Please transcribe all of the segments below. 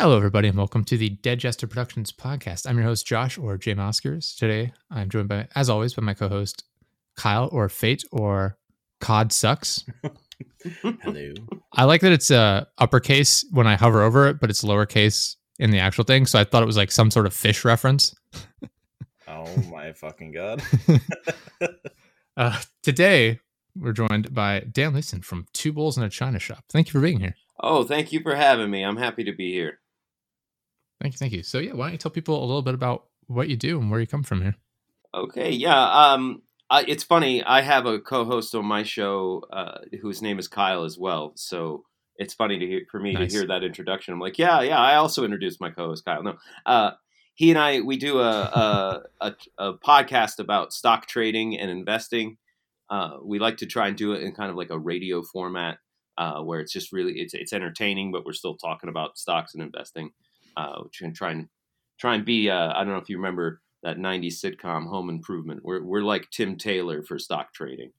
Hello, everybody, and welcome to the Dead Jester Productions podcast. I'm your host, Josh, or Jay Oscars. Today, I'm joined by, as always, by my co-host, Kyle, or Fate, or Cod Sucks. Hello. I like that it's uh, uppercase when I hover over it, but it's lowercase in the actual thing. So I thought it was like some sort of fish reference. Oh my fucking god. Uh, today, we're joined by Dan Leeson from Two Bulls in a China Shop. Thank you for being here. Oh, thank you for having me. I'm happy to be here. Thank you, thank you. So yeah, why don't you tell people a little bit about what you do and where you come from here? Okay, yeah. Um, I, it's funny. I have a co-host on my show uh, whose name is Kyle as well. So it's funny to hear for me Nice. to hear that introduction. I'm like, yeah, yeah. I also introduced my co-host Kyle. No, uh, he and I we do a a, a a podcast about stock trading and investing. Uh, we like to try and do it in kind of like a radio format uh, where it's just really it's it's entertaining, but we're still talking about stocks and investing. Uh, which can try and try and be. Uh, I don't know if you remember that '90s sitcom Home Improvement. We're we're like Tim Taylor for stock trading.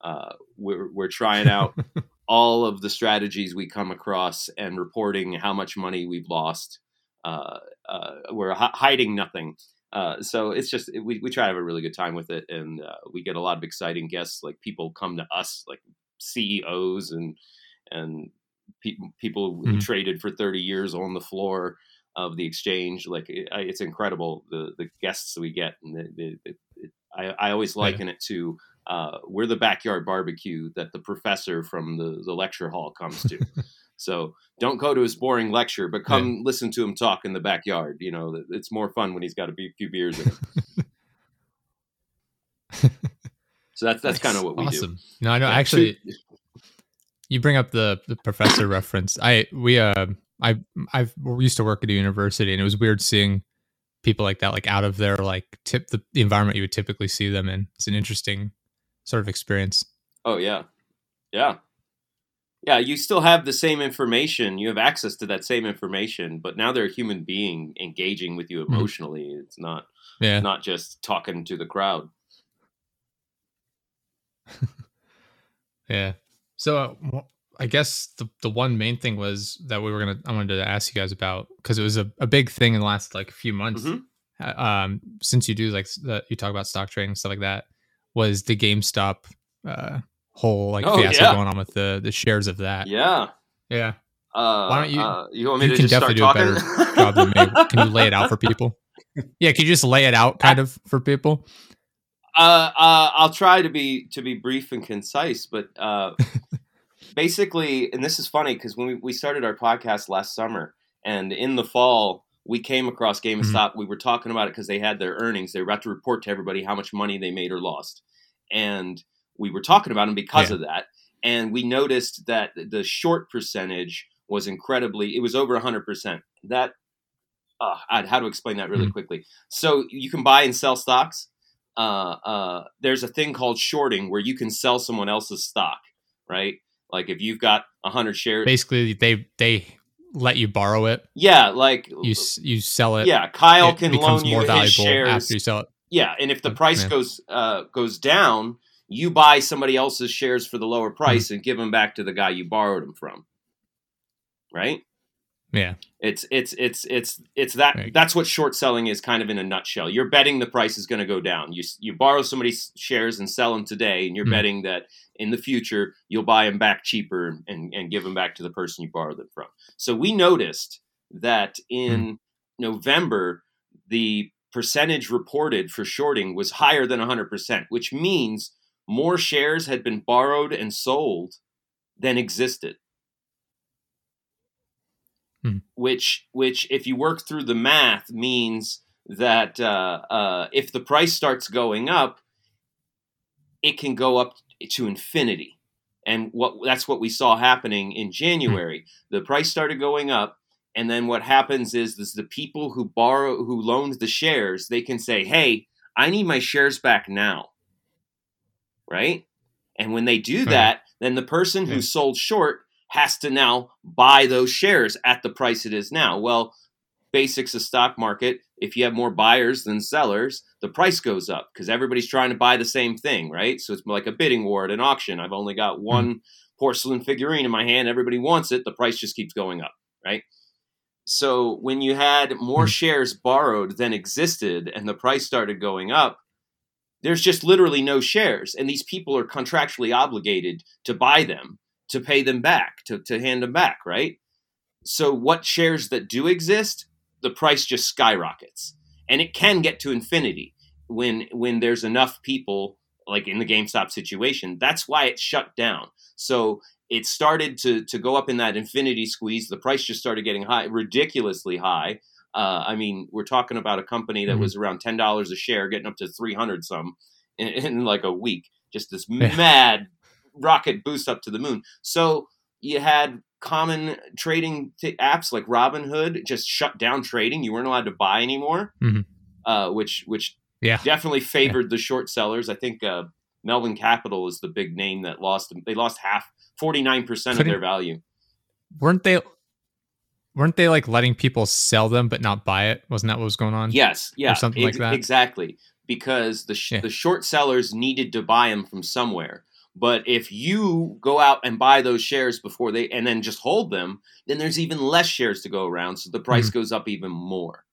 Uh, we're we're trying out all of the strategies we come across and reporting how much money we've lost. Uh, uh, we're hi- hiding nothing. Uh, so it's just we, we try to have a really good time with it, and uh, we get a lot of exciting guests. Like people come to us, like CEOs and and pe- people who Mhm. traded for thirty years on the floor of the exchange. Like it, it's incredible the the guests we get, and the, the, it, I I always Yeah. liken it to uh, we're the backyard barbecue that the professor from the the lecture hall comes to. so don't go to his boring lecture, but come listen to him talk in the backyard. You know, it's more fun when he's got a few beers in him. So that's that's kind of what we do. awesome. No, I know. Yeah, actually, you bring up the the professor reference. I we uh I I've used to work at a university, and it was weird seeing people like that, like out of their like tip the, the environment you would typically see them in. It's an interesting sort of experience. Oh yeah, yeah, yeah. You still have the same information. You have access to that same information, but now they're a human being engaging with you emotionally. It's not Yeah, not just talking to the crowd. yeah. So uh, I guess the the one main thing was that we were gonna I wanted to ask you guys about because it was a, a big thing in the last like a few months. Mhm. uh, um, since you do like the, you talk about stock trading and stuff like that, was the GameStop uh, whole like Oh, fiasco yeah. going on with the the shares of that? Yeah. Yeah, Uh, Why don't you- Uh, you want me you to can just start definitely do a better job than me. Can you lay it out for people? Yeah, can you just lay it out kind of for people? Uh, uh, I'll try to be to be brief and concise, but uh, basically, and this is funny because when we, we started our podcast last summer, and in the fall we came across GameStop. We were talking about it because they had their earnings. They were about to report to everybody how much money they made or lost, and we were talking about them because Yeah. of that. And we noticed that the short percentage was incredibly. It was over hundred percent. That. Uh, I'd- how to explain that really Mhm. quickly? So you can buy and sell stocks uh, uh, there's a thing called shorting where you can sell someone else's stock, right? Like if you've got a hundred shares, Basically, they they let you borrow it. yeah, like You you sell it. yeah, Kyle it can loan you his shares. after you sell it. Yeah, and if the Oh, price yeah. goes uh, goes down, you buy somebody else's shares for the lower Hmm. price and give them back to the guy you borrowed them from, right? Yeah, It's it's it's it's it's that Right. that's what short selling is kind of in a nutshell. You're betting the price is going to go down. You you borrow somebody's shares and sell them today, and you're Mhm. betting that in the future you'll buy them back cheaper and and give them back to the person you borrowed them from. So we noticed that in November the percentage reported for shorting was higher than 100%, which means more shares had been borrowed and sold than existed which which if you work through the math means that uh, uh, if the price starts going up, it can go up to infinity, and what that's what we saw happening in January. The price started going up, and then what happens is, is the people who borrow who loaned the shares they can say, "Hey, I need my shares back now," right? And when they do that, then the person Yeah. who sold short has to now buy those shares at the price it is now. Well, basics of stock market, if you have more buyers than sellers, the price goes up because everybody's trying to buy the same thing, right? So it's like a bidding war at an auction. I've only got one porcelain figurine in my hand, everybody wants it, the price just keeps going up, right? So when you had more Hmm. shares borrowed than existed and the price started going up, there's just literally no shares. And these people are contractually obligated to buy them, to pay them back, to, to hand them back, right? So what shares that do exist, the price just skyrockets. And it can get to infinity when when there's enough people like in the GameStop situation. That's why it shut down. So it started to to go up in that infinity squeeze. The price just started getting high, ridiculously high. Uh, I mean, we're talking about a company that Mhm. was around ten dollars a share, getting up to three hundred some in, in like a week. Just this Yeah. mad rocket boost up to the moon. So you had common trading t- apps like Robinhood just shut down trading. You weren't allowed to buy anymore, Mhm. uh, which which Yeah. definitely favored the short sellers. I think uh, Melvin Capital is the big name that lost. They lost half, forty nine percent of their value. Weren't they? Weren't they like letting people sell them but not buy it? Wasn't that what was going on? Yes, yeah, something like that. Exactly, because the sh- Yeah. the short sellers needed to buy them from somewhere. But if you go out and buy those shares before they and then just hold them, then there's even less shares to go around, so the Mm-hmm. price goes up even more.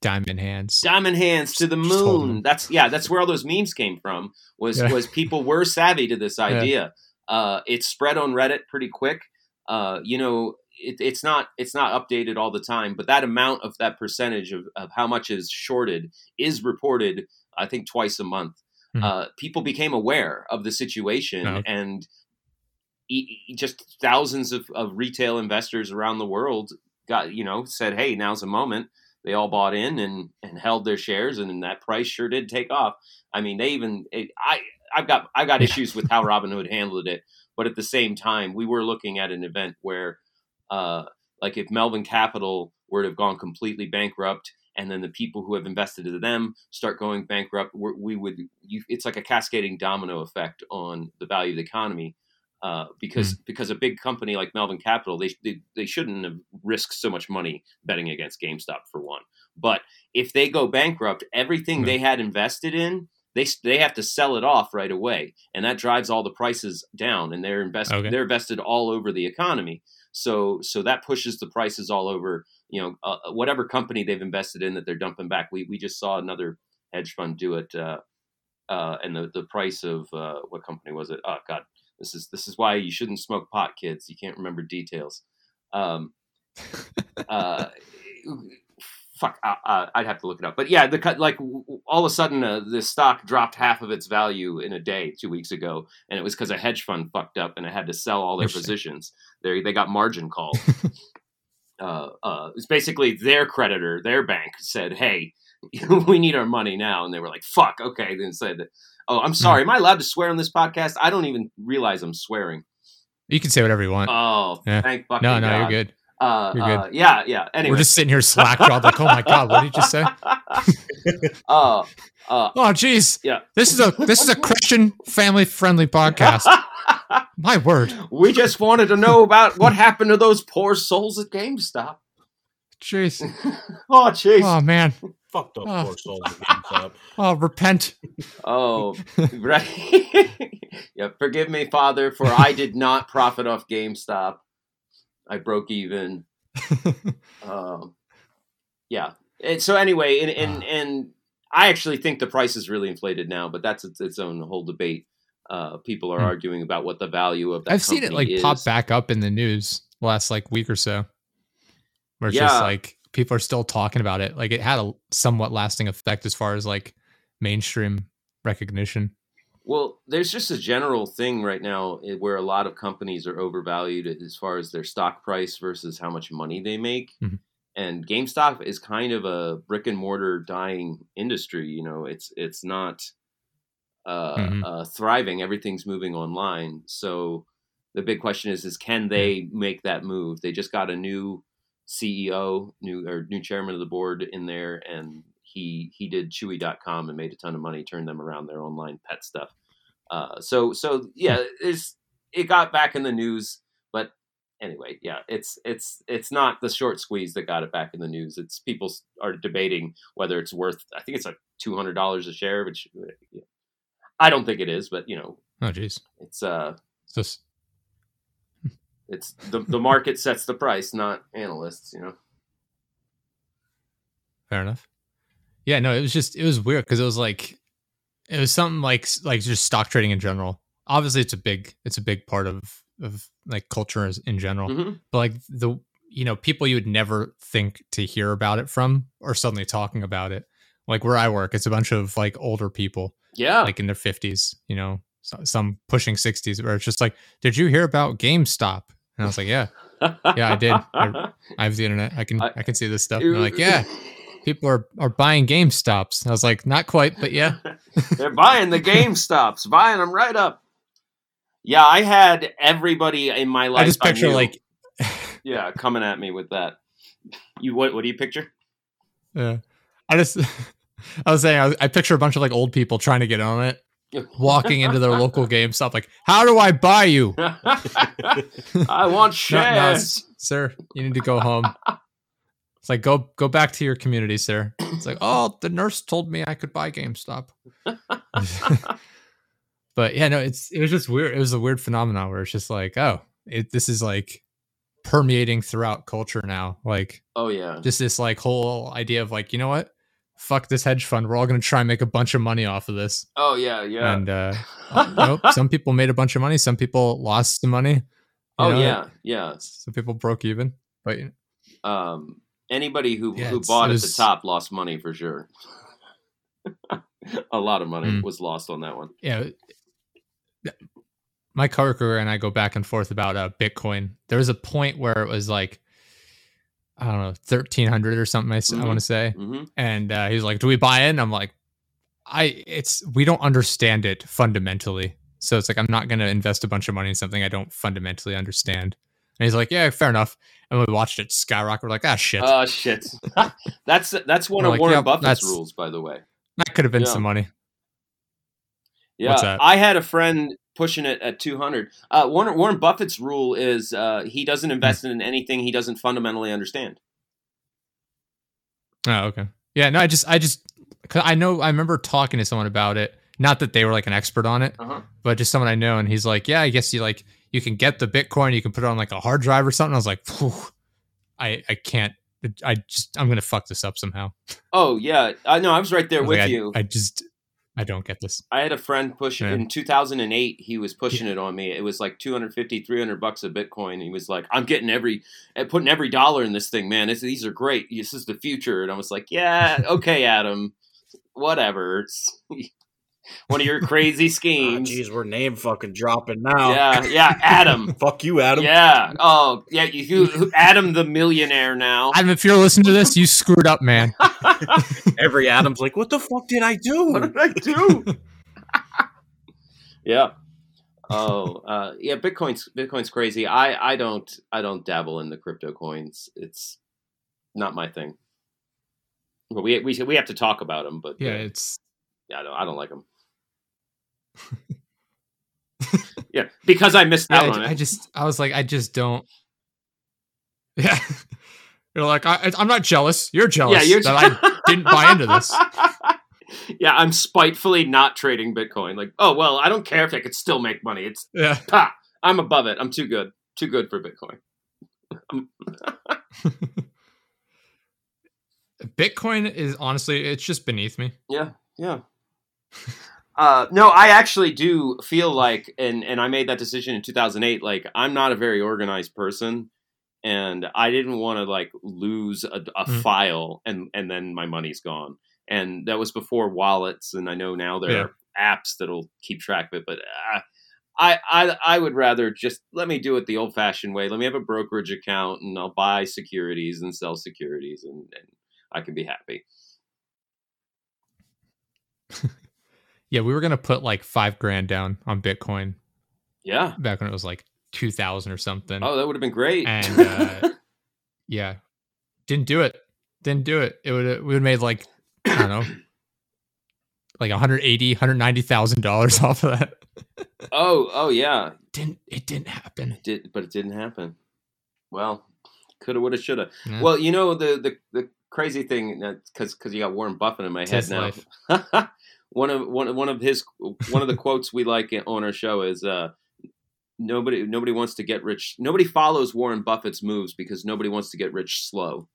Diamond hands. Diamond hands to the moon. That's yeah. That's where all those memes came from. Was Yeah. was people were savvy to this Yeah. idea. Uh, it spread on Reddit pretty quick. Uh, you know, it, it's not it's not updated all the time, but that amount of that percentage of, of how much is shorted is reported. I think twice a month. Mhm. Uh, people became aware of the situation and e- just thousands of, of retail investors around the world got you know said hey now's a moment they all bought in and and held their shares and that price sure did take off i mean they even it, i i've got i got Yeah. issues with how robinhood handled it but at the same time we were looking at an event where uh like if melvin capital were to have gone completely bankrupt and then the people who have invested in them start going bankrupt we're, we would you, it's like a cascading domino effect on the value of the economy uh, because because a big company like Melvin Capital they, they they shouldn't have risked so much money betting against GameStop for one. But if they go bankrupt, everything Yeah. they had invested in they they have to sell it off right away, and that drives all the prices down. And they're invest Okay. they're invested all over the economy. So so that pushes the prices all over. You know uh, whatever company they've invested in that they're dumping back. We we just saw another hedge fund do it. Uh, uh, and the, the price of uh, what company was it? Oh God, this is this is why you shouldn't smoke pot, kids. You can't remember details. Um, uh, fuck, I, I, I'd have to look it up. But yeah, the cut like all of a sudden uh, the stock dropped half of its value in a day two weeks ago, and it was because a hedge fund fucked up and it had to sell all their positions. They they got margin called. uh, uh, it's basically their creditor, their bank said, "Hey, we need our money now," and they were like, "Fuck, okay." Then said, "Oh, I'm sorry. Am I allowed to swear on this podcast? I don't even realize I'm swearing." You can say whatever you want. Oh, Yeah. thank fucking no, no, God. you're good. Uh, You're good. uh, yeah, yeah. Anyway, We're just sitting here slack jawed, like, oh my god, what did you just say? uh, uh, Oh, jeez. Yeah. This is a this is a Christian family friendly podcast. My word. we just wanted to know about what happened to those poor souls at GameStop. Jeez. Oh, jeez. Oh man. Fuck those Oh. poor souls at GameStop. Oh, repent. Oh, right. yeah, forgive me, Father, for I did not profit off GameStop. I broke even. Um, yeah. And so anyway, and, and and I actually think the price is really inflated now, but that's its, its own whole debate. Uh, people are Hmm. arguing about what the value of that. I've seen it like company pop back up in the news last like week or so. Where it's Yeah. just like people are still talking about it. Like it had a somewhat lasting effect as far as like mainstream recognition. Well, there's just a general thing right now eh, where a lot of companies are overvalued as far as their stock price versus how much money they make. Mhm. And GameStop is kind of a brick and mortar dying industry. You know, it's it's not uh, Mhm. uh, thriving. Everything's moving online. So the big question is: is can they make that move? They just got a new CEO, new or new chairman of the board in there, and he he did Chewy.com and made a ton of money, turned them around their online pet stuff. Uh, so so yeah, it's it got back in the news, but anyway, yeah, it's it's it's not the short squeeze that got it back in the news. It's people are debating whether it's worth. I think it's like two hundred dollars a share, which uh, yeah. I don't think it is, but you know, Oh jeez. it's uh, it's the the market sets the price, not analysts. You know. fair enough. Yeah, no, it was just it was weird because it was like it was something like like just stock trading in general. Obviously, it's a big it's a big part of of like culture in general. hmm But like the you know people you would never think to hear about it from are suddenly talking about it. Like where I work, it's a bunch of like older people, Yeah. like in their fifties. You know, some pushing sixties, where it's just like, did you hear about GameStop? And I was like, yeah, yeah, I did. I- I have the internet. I can I- I, can see this stuff. And they're like, yeah, people are are buying GameStops. I was like, not quite, but yeah. They're buying the Game Stops, buying them right up. Yeah, I had everybody in my life. I just picture knew, like, yeah, coming at me with that. You what? What do you picture? yeah. I just I was saying I, was- I picture a bunch of like old people trying to get on it, walking into their local GameStop, like, how do I buy you? I want No, no, shares. sir, you need to go home. It's like go go back to your community, sir. It's like, oh, the nurse told me I could buy GameStop. but yeah, no, it's it was just weird. It was a weird phenomenon where it's just like, oh, it, this is like permeating throughout culture now. Like oh yeah. just this like whole idea of like, you know what? Fuck this hedge fund. We're all gonna try and make a bunch of money off of this. Oh yeah. Yeah. And uh nope, some people made a bunch of money, some people lost some money. you oh know, yeah. Yeah. Some people broke even. But Um, anybody who Yeah, who bought it at the top lost money for sure. A lot of money Mm. was lost on that one. yeah my coworker and i go back and forth about uh bitcoin. There was a point where it was like i don't know 1300 or something i, s- I want to say. Hmm and uh, he's like do we buy in? I'm like i it's we don't understand it fundamentally. So it's like i'm not going to invest a bunch of money in something i don't fundamentally understand and he's like yeah fair enough and we watched it skyrocket we're like ah shit Oh shit. that's that's one of like, Warren yep, Buffett's rules, by the way. that could have been yeah. some money Yeah? I had a friend pushing it at 200. Uh, Warren, Warren Buffett's rule is uh, he doesn't invest Hmm. in anything he doesn't fundamentally understand. Oh, okay. Yeah, no, I just, I just, cause I know, I remember talking to someone about it. Not that they were like an expert on it, Uh-huh. but just someone I know, and he's like, "Yeah, I guess you like, you can get the Bitcoin, you can put it on like a hard drive or something." I was like, "I, I can't, I just, I'm gonna fuck this up somehow." Oh yeah, I know. I was right there was with like, you. I, just, I don't get this. I had a friend push Yeah. in 2008. He was pushing it on me. It was like 250, 300 bucks a Bitcoin. He was like, "I'm getting every, eh, putting every dollar in this thing, man. This, these are great. This is the future." And I was like, "Yeah, okay, Adam, whatever. It's one of your crazy schemes." Jeez, we're name fucking dropping now. yeah, yeah, Adam. Fuck you, Adam. Yeah. Oh, yeah. You, you Adam the millionaire now. Adam, if you're listening to this, you screwed up, man. Every Adam's like, what the fuck did I do? what do? did I do? yeah. Oh, uh, yeah. Bitcoin's Bitcoin's crazy. I I don't I don't dabble in the crypto coins. It's not my thing. But we we we have to talk about them. But Yeah, it's yeah, I don't I don't like them. Yeah, because I missed yeah, out on I, I it. just, I was like, I just don't. Yeah, you're like, I, I'm not jealous. You're jealous yeah, you're that I didn't buy into this. yeah, I'm spitefully not trading Bitcoin. Like, oh well, I don't care if I could still make money. It's Yeah. pa, I'm above it. I'm too good. Too good for Bitcoin. Bitcoin is honestly, it's just beneath me. Yeah, yeah. Uh, no, I actually do feel like, and and I made that decision in 2008. Like, I'm not a very organized person, and I didn't want to like lose a, a Mm. file and and then my money's gone. And that was before wallets, and I know now there Yeah. are apps that'll keep track of it. But uh, I, I I would rather just let me do it the old fashioned way. Let me have a brokerage account, and I'll buy securities and sell securities, and, and I can be happy. Yeah, we were gonna put like five grand down on Bitcoin Yeah. back when it was like two thousand or something. Oh, that would have been great. And, uh, Yeah, didn't do it. Didn't do it. It would we would have made like I don't know, like 180, 190,000 dollars off of that. oh, oh yeah. Didn't it? Didn't happen. Did but it didn't happen. Well, coulda, woulda, shoulda. Yeah. Well, you know the the, the crazy thing because because you got Warren Buffett in my head now. one of one of- one of his one of the quotes we like on our show is uh, nobody nobody wants to get rich. Nobody follows Warren Buffett's moves because nobody wants to get rich slow.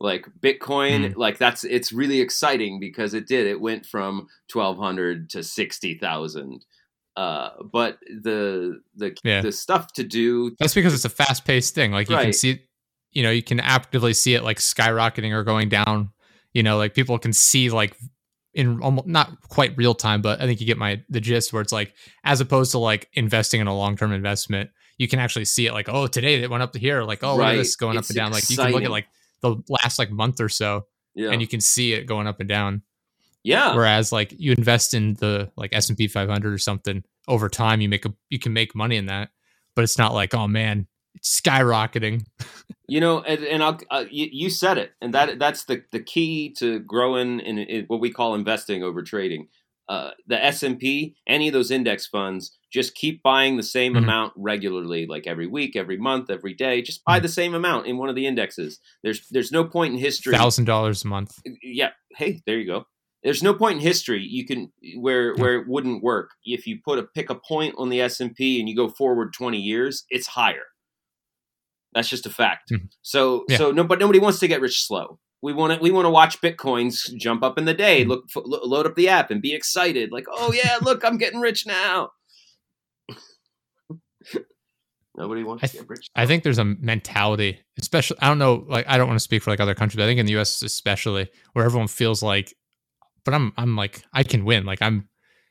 Like Bitcoin, Hmm. like that's it's really exciting because it did. It went from twelve hundred to sixty thousand. Uh, but the the Yeah. the stuff to do, That's because it's a fast paced thing. Like you can see, you know, you can actively see it like skyrocketing or going down. You know, like people can see like in almost not quite real time, but I think you get my the gist where it's like as opposed to like investing in a long term investment, you can actually see it like oh today it went up to here, like oh Right. this going up and down. Like you can look at like the last like month or so, yeah, and you can see it going up and down. yeah, Whereas like you invest in the like S and P 500 or something over time, you make a you can make money in that, but it's not like oh man, it's skyrocketing. You know, and, and I'll, uh, you, you said it, and that that's the, the key to growing in, in what we call investing over trading. Uh, the S and P, any of those index funds, just keep buying the same Mhm. amount regularly, like every week, every month, every day. Just buy Mhm. the same amount in one of the indexes. There's there's no point in history. Thousand dollars a month. Yeah, hey, there you go. There's no point in history you can where where it wouldn't work if you put a pick a point on the S and P and you go forward 20 years, it's higher. That's just a fact. Mhm. So Yeah. so no, but nobody wants to get rich slow. We want to we want to watch bitcoins jump up in the day. Mhm. Look, f- load up the app and be excited. Like, oh yeah, look, I'm getting rich now. nobody wants I to get rich. I think there's a mentality, especially I don't know, like I don't want to speak for like other countries, but I think in the US especially, where everyone feels like but I'm I'm like I can win. Like I'm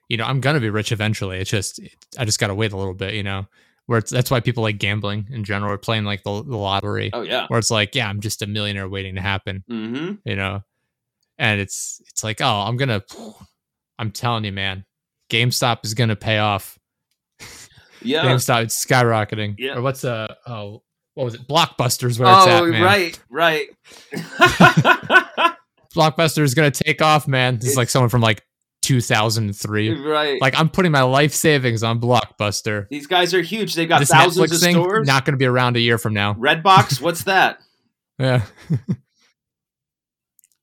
you know, I'm gonna be rich eventually. It's just I just gotta wait a little bit, you know. Where it's that's why people like gambling in general or playing like the, the lottery. Oh yeah. Where it's like, yeah, I'm just a millionaire waiting to happen, Mm-hmm. you know. And it's it's like, oh, I'm gonna I'm telling you, man, GameStop is gonna pay off. Yeah. GameStop it's skyrocketing. Yeah. Or what's uh oh what was it? Blockbusters where it's Oh at, man. right, right. Blockbuster is gonna take off, man. This is like someone from like 2003. right. Like I'm putting my life savings on Blockbuster. These guys are huge. They've got this thousands Netflix of thing stores. not gonna be around a year from now. Redbox, what's that? Yeah.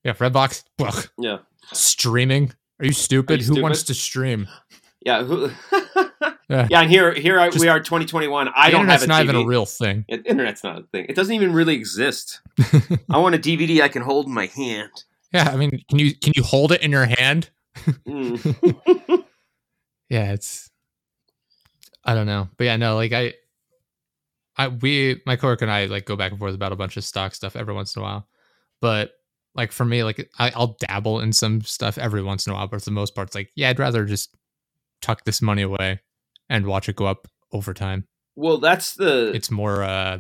yeah, Redbox. Ugh. Yeah, Streaming. Are you stupid? Are you Who stupid? wants to stream? yeah. Who, Yeah. yeah, and here, here Just- we are, 2021. I don't have a not TV. even a real thing. It- internet's not a thing. It doesn't even really exist. I want a DVD I can hold in my hand. Yeah, I mean, can you can you hold it in your hand? Mm. yeah it's i don't know but yeah no like i i we my coworker and i like go back and forth about a bunch of stock stuff every once in a while but like for me like I, i'll dabble in some stuff every once in a while but for the most part it's like yeah i'd rather just tuck this money away and watch it go up over time well, that's the. it's more uh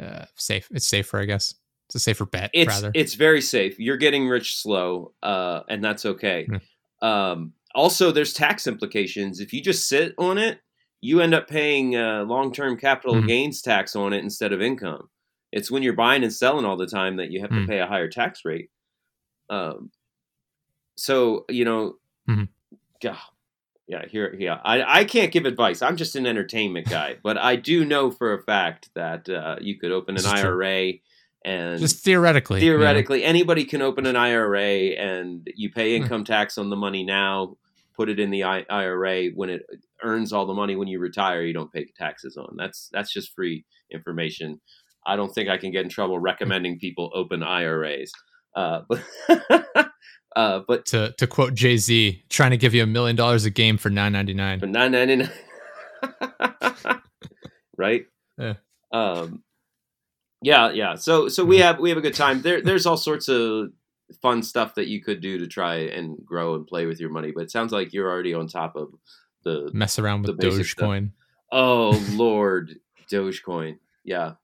uh safe it's safer i guess it's a safer bet it's rather it's very safe. You're getting rich slow, uh, and that's okay. Hmm. Um, also, there's tax implications. If you just sit on it, you end up paying uh, long-term capital Mhm. gains tax on it instead of income. It's when you're buying and selling all the time that you have to Hmm. pay a higher tax rate. Um, so you know, Mhm. yeah, yeah. Here, yeah. I I can't give advice. I'm just an entertainment guy, but I do know for a fact that uh, you could open an IRA. true. And just theoretically theoretically anybody can open an ira and you pay Hmm. income tax on the money now put it in the I- ira when it earns all the money when you retire you don't pay taxes on. That's that's just free information. I don't think i can get in trouble recommending people open iras uh, but uh, but to to quote jay-z trying to give you a million dollars a game for 9.99 but nine ninety nine, right? Yeah. Um, yeah, yeah. So so we have we have a good time. There there's all sorts of fun stuff that you could do to try and grow and play with your money. But it sounds like you're already on top of the. mess around with dogecoin Oh Lord, Dogecoin. Yeah,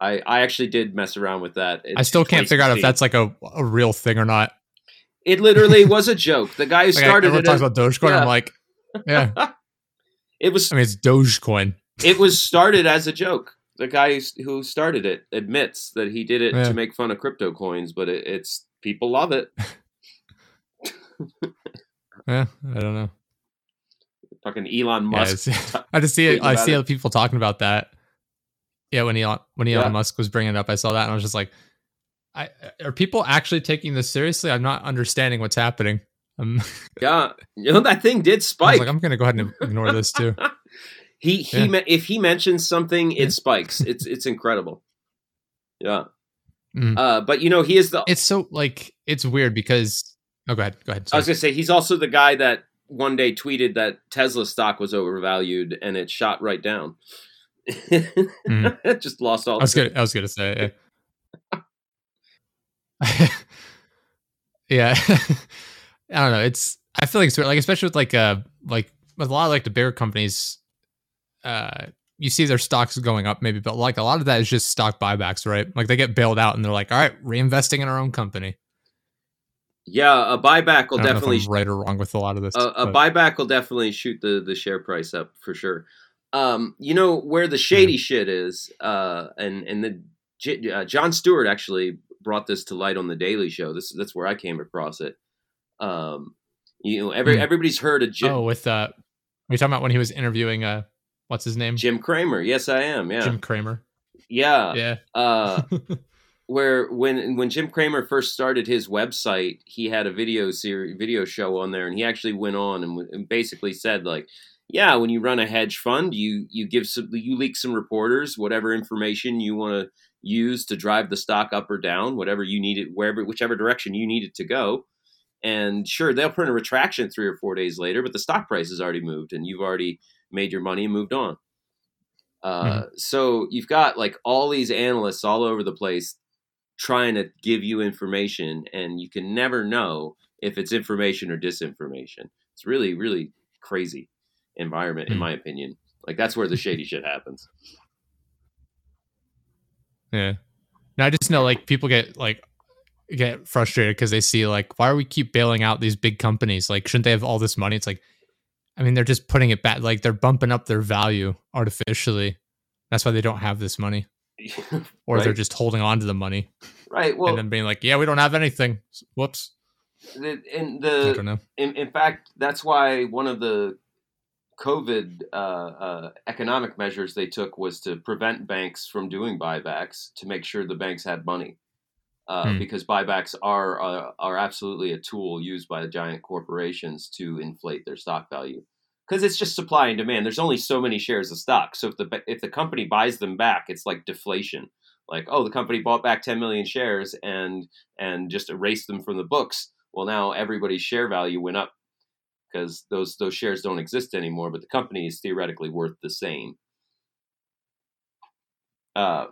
I I actually did mess around with that. I still can't figure out if that's like a, a real thing or not. It literally was a joke. The guy who Like, started everyone it. talks about Dogecoin. yeah. I'm like, yeah. it was I mean, it's Dogecoin. it was started as a joke. The guy who started it admits that he did it Yeah. to make fun of crypto coins, but it, it's people love it. Yeah, I don't know. Fucking Elon Yeah, Musk. it's- I just see it. I see it. people talking about that. Yeah, when Elon when Elon Yeah. Musk was bringing it up, I saw that and I was just like, I, are people actually taking this seriously? I'm not understanding what's happening. Um, yeah, you know that thing did I spike. like, I'm gonna go ahead and ignore this too. He he Yeah. me- if he mentions something, it spikes. It's it's incredible. Yeah, Mm. Uh, but you know, he is the. It's so like it's weird because oh, go ahead, go ahead. I was gonna say he's also the guy that one day tweeted that Tesla stock was overvalued and it shot right down. Just lost all. I was gonna, I was gonna say, yeah. yeah. I don't know. It's I feel like it's weird, like especially with like uh like with a lot of like the bigger companies, uh, you see their stocks going up maybe, but like a lot of that is just stock buybacks, right? Like they get bailed out and they're like, all right, reinvesting in our own company. Yeah, a buyback will I don't know definitely right or wrong with a lot of this. a, a buyback will definitely shoot the the share price up for sure. Um, you know where the shady shit is, uh, and and the J- uh, Jon Stewart actually brought this to light on the Daily Show. This that's where I came across it. Um, you know, every Hmm. everybody's heard of Jim, oh, with uh, are you talking about when he was interviewing uh, what's his name? Jim Cramer. Yes, I am. Yeah, Jim Cramer. yeah. Yeah. Uh, where when when Jim Cramer first started his website, he had a video series, video show on there, and he actually went on and, and basically said like, yeah, when you run a hedge fund, you you give some you leak some reporters whatever information you want to use to drive the stock up or down, whatever you need it, wherever whichever direction you need it to go. And sure, they'll print a retraction three or four days later, but the stock price has already moved, and you've already made your money and moved on. Uh, So you've got like all these analysts all over the place trying to give you information, and you can never know if it's information or disinformation. It's really, really crazy environment, in Hmm. my opinion. Like that's where the shady shit happens. Yeah. No, I just know like people get like get frustrated because they see like why are we keep bailing out these big companies? Like shouldn't they have all this money? It's like I mean they're just putting it back like they're bumping up their value artificially. That's why they don't have this money. Or they're just holding on to the money right. Well, and then being like, Yeah, we don't have anything. Whoops. the, and the in, in fact, that's why one of the COVID uh, uh, economic measures they took was to prevent banks from doing buybacks to make sure the banks had money, uh, Hmm. because buybacks are uh, are absolutely a tool used by the giant corporations to inflate their stock value. Because it's just supply and demand. There's only so many shares of stock. So if the if the company buys them back, it's like deflation. Like oh, the company bought back 10 million shares and and just erased them from the books. Well, now everybody's share value went up because those those shares don't exist anymore, but the company is theoretically worth the same. Uh,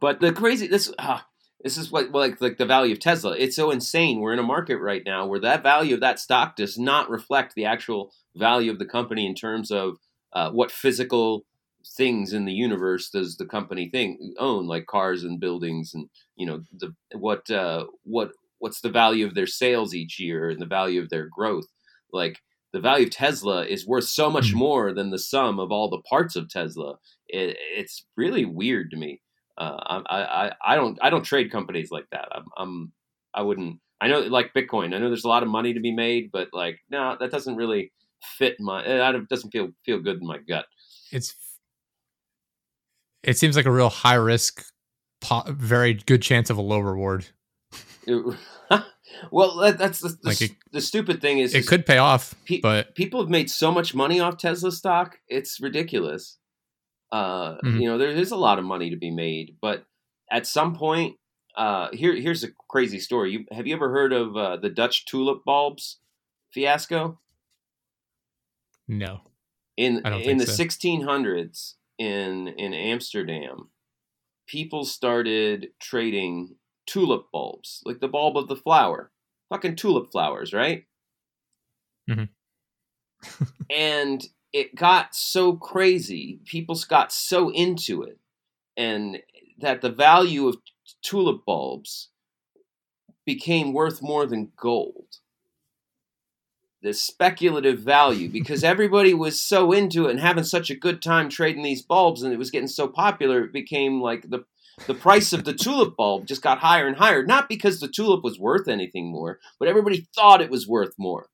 but the crazy this ah, this is what like like the value of Tesla. It's so insane. We're in a market right now where that value of that stock does not reflect the actual value of the company in terms of uh, what physical things in the universe does the company thing own, like cars and buildings, and you know the what uh, what what's the value of their sales each year and the value of their growth. Like the value of Tesla is worth so much Mhm. more than the sum of all the parts of Tesla. It, it's really weird to me. Uh, I, I I don't I don't trade companies like that. I'm, I'm I wouldn't. I know like Bitcoin. I know there's a lot of money to be made, but like no, that doesn't really fit my. That doesn't feel feel good in my gut. It's it seems like a real high risk, po- very good chance of a low reward. Well, that, that's the, the, Like it- the stupid thing is It is could pay off, pe- but people have made so much money off Tesla stock. It's ridiculous. Uh, Mhm. You know, there is a lot of money to be made, but at some point, uh, here here's a crazy story. You have you ever heard of uh, the Dutch tulip bulbs fiasco? no. in in the so. 1600s in in Amsterdam, people started trading tulip bulbs, like the bulb of the flower, fucking tulip flowers, right? Mm-hmm. and it got so crazy, people got so into it, and that the value of tulip bulbs became worth more than gold. The speculative value because everybody was so into it and having such a good time trading these bulbs and it was getting so popular it became like the the price of the tulip bulb just got higher and higher. Not because the tulip was worth anything more but everybody thought it was worth more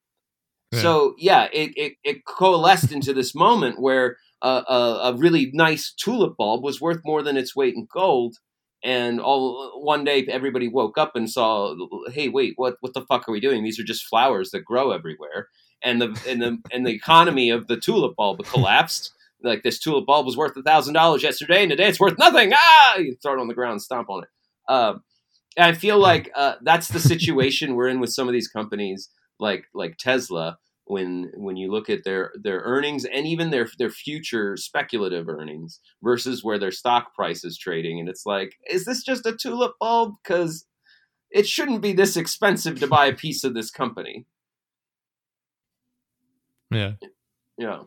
So yeah it, it, it coalesced into this moment where uh, a, a really nice tulip bulb was worth more than its weight in gold. And all one day everybody woke up and saw hey wait what what the fuck are we doing? These are just flowers that grow everywhere. And the and the and the economy of the tulip bulb collapsed. Like this tulip bulb was worth a thousand dollars yesterday and today it's worth nothing. Ah! You throw it on the ground stomp on it. Uh, I feel like uh, that's the situation we're in with some of these companies, like like Tesla. When when you look at their their earnings and even their their future speculative earnings versus where their stock price is trading, and it's like, is this just a tulip bulb? Because it shouldn't be this expensive to buy a piece of this company. Yeah. Yeah.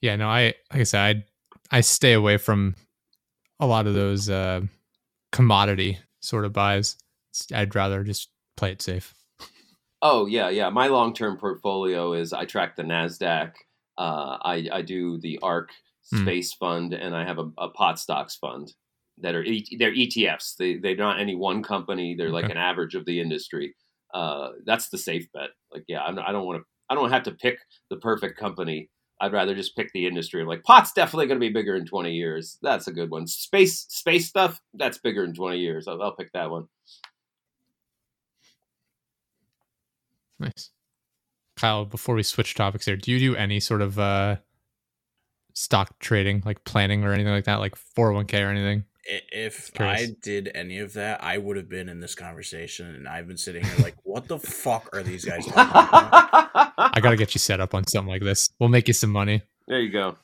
Yeah, no, I like I said, I I stay away from a lot of those uh commodity sort of buys. I'd rather just play it safe. Oh yeah, yeah. My long term portfolio is I track the Nasdaq. Uh, I I do the ARK Hmm. Space Fund, and I have a, a pot stocks fund that are e- they're ETFs. They they're not any one company. They're like an average of the industry. Uh, that's the safe bet. Like yeah, I'm, I don't want to. I don't have to pick the perfect company. I'd rather just pick the industry. Like pot's definitely going to be bigger in 20 years. That's a good one. Space space stuff that's bigger in 20 years. I'll, I'll pick that one. Nice. Kyle, before we switch topics here, do you do any sort of uh stock trading, like planning or anything like that, like 401k or anything? If I did any of that, I would have been in this conversation, and I've been sitting here like, "What the fuck are these guys talking about?" I got to get you set up on something like this. We'll make you some money. there you go.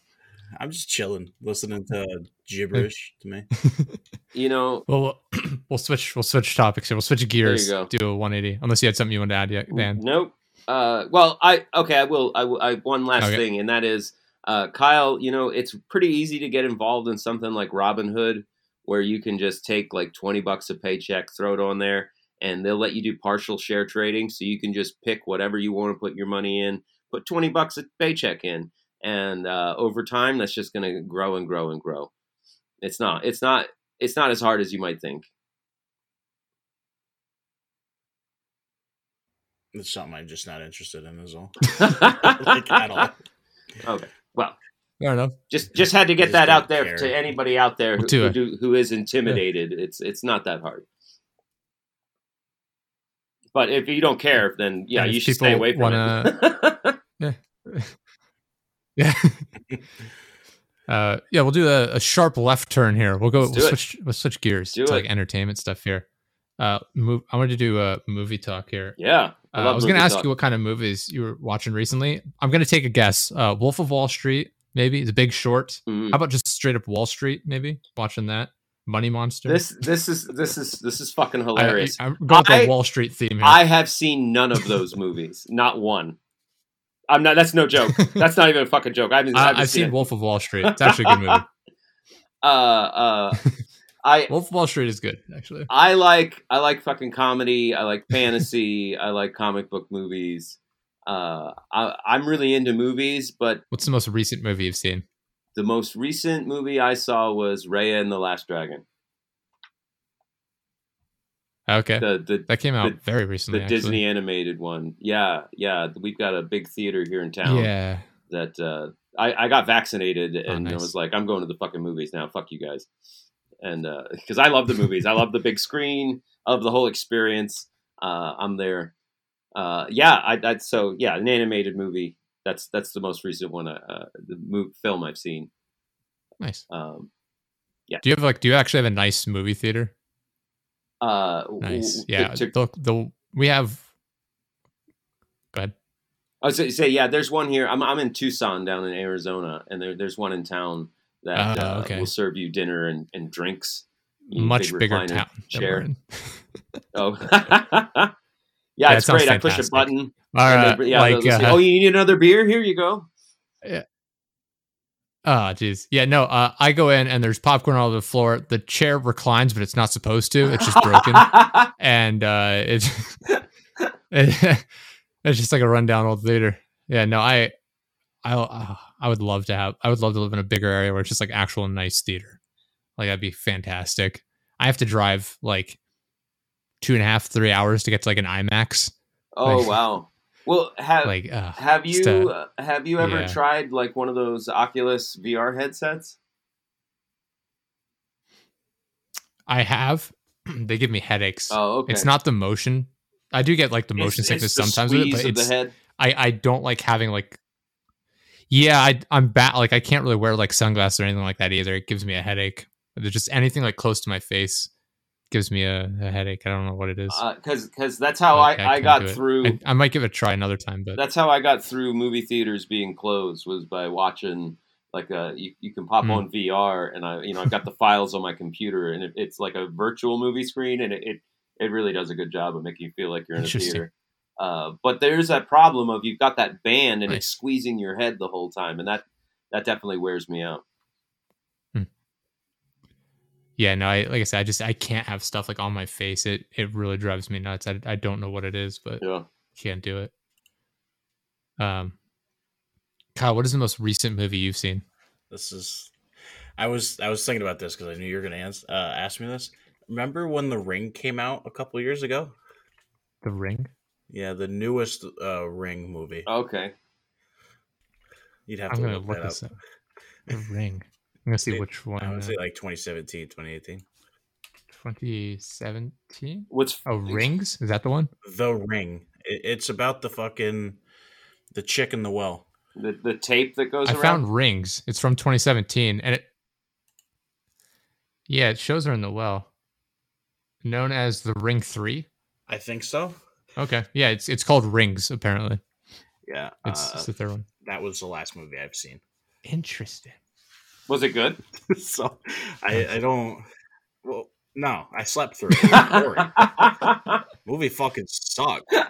I'm just chilling, listening to gibberish to me. You know, Well, we'll, switch. We'll switch topics here. We'll switch gears. Do a 180. Unless you had something you wanted to add yet, Dan. Nope. Uh, well, I okay. I will. I, will- I one last Okay. thing, and that is, uh, Kyle. You know, it's pretty easy to get involved in something like Robinhood, where you can just take like twenty bucks a paycheck, throw it on there, and they'll let you do partial share trading. So you can just pick whatever you want to put your money in, put twenty bucks a paycheck in, and uh, over time, that's just going to grow and grow and grow. It's not. It's not. It's not as hard as you might think. It's something I'm just not interested in, is all. like at all. Okay. Well, Fair enough. just just had to get that out there care. to anybody out there who, who, do, who is intimidated. It's it's not that hard. But if you don't care, then yeah, And you should stay away from wanna- it. Yeah. uh, yeah, we'll do a, a sharp left turn here. We'll go. Let's We'll switch. We'll switch gears Do to it. like entertainment stuff here. Uh, move. I wanted to do a movie talk here. yeah, I, Uh, I was going to ask talk. you what kind of movies you were watching recently. I'm going to take a guess. Uh, Wolf of Wall Street, maybe. The Big Short. Mhm. How about just straight up Wall Street? Maybe watching that. Money Monster. This this is this is this is fucking I, hilarious. am going with I- the Wall Street theme here. I have seen none of those movies, not one. I'm not. That's no joke. That's not even a fucking joke. I haven't. I haven't I've seen it. Wolf of Wall Street. It's actually a good movie. Uh, uh, I Wolf of Wall Street is good, actually. I like I like fucking comedy. I like fantasy. I like comic book movies. Uh, I, I'm really into movies, but What's the most recent movie you've seen? the most recent movie I saw was Raya and the Last Dragon. Okay, The the that came out the- very the recently. actually. Disney animated one. Yeah, yeah. We've got a big theater here in town. Yeah, That uh, I I got vaccinated and I nice. was like, I'm going to the fucking movies now. Fuck you guys. And because I love the movies, I love the big screen, I love the whole experience. Uh, I'm there. Uh, yeah, I, I so yeah, an animated movie. That's that's the most recent one. Uh, uh, the film I've seen. nice. Um, yeah. Do you have like? Do you actually have a nice movie theater? Uh, Nice. Yeah. to- the, the we have. Go ahead. I was gonna say yeah. There's one here. I'm I'm in Tucson down in Arizona, and there, there's one in town that Oh, uh, okay. will serve you dinner and, and drinks. You need a Much big bigger town. chair. Oh, yeah, Yeah, it's great. I push a button. All and yeah, like, say, uh, oh, you need another beer? Here you go. Oh, geez. Yeah, no, uh, I go in and there's popcorn all over the floor. The chair reclines, but it's not supposed to. It's just broken. and uh, it's it's just like a rundown old theater. Yeah, no, I, I, uh, I would love to have. I would love to live in a bigger area where it's just like actual nice theater. Like that'd be fantastic. I have to drive like two and a half, three hours to get to like an IMAX. oh Like- wow. Well, have Like, uh, have you uh, uh, have you ever yeah. tried like one of those Oculus VR headsets? I have. they give me headaches. Oh, okay. It's not the motion. I do get like the motion It's- sickness it's sometimes with it, but it's head. I I don't like having like yeah I I'm bad like I can't really wear like sunglasses or anything like that either. It gives me a headache. There's just anything like close to my face gives me a, a headache. I don't know what it is. because because that's how I, I, can't got through. I, I might give it a try another time, but that's how I got through movie theaters being closed was by watching like a you, you can pop Hmm. on VR and I you know I've got the files on my computer and it, it's like a virtual movie screen and it, it it really does a good job of making you feel like you're in a theater. Uh, but there's that problem of you've got that band and it's squeezing your head the whole time and that that definitely wears me out. Yeah, no, I like I said, I just I can't have stuff like on my face. It it really drives me nuts. I I don't know what it is, but Yeah. can't do it. Um, Kyle, what is the most recent movie you've seen? This is. I was I was thinking about this because I knew you were gonna ans- uh, ask me this. Remember when The Ring came out a couple years ago? The Ring. Yeah, the newest uh, Ring movie. Okay. You'd have I'm to gonna look, look that up. this up. The Ring. I'm gonna see It- which one. I would uh, say like 2017, 2018. 2017. What's Oh, Rings. Is that the one? The Ring. It, it's about the fucking the chick in the well. the the tape that goes I around? found Rings. It's from 2017, and it. Yeah, it shows her in the well. Known as the Ring Three. I think so. Okay, yeah, it's it's called Rings. Apparently, Yeah, it's, uh, it's the third one. that was the last movie I've seen. Interesting. Was it good? so I, I don't. Well, no, I slept through it. It was movie fucking sucked.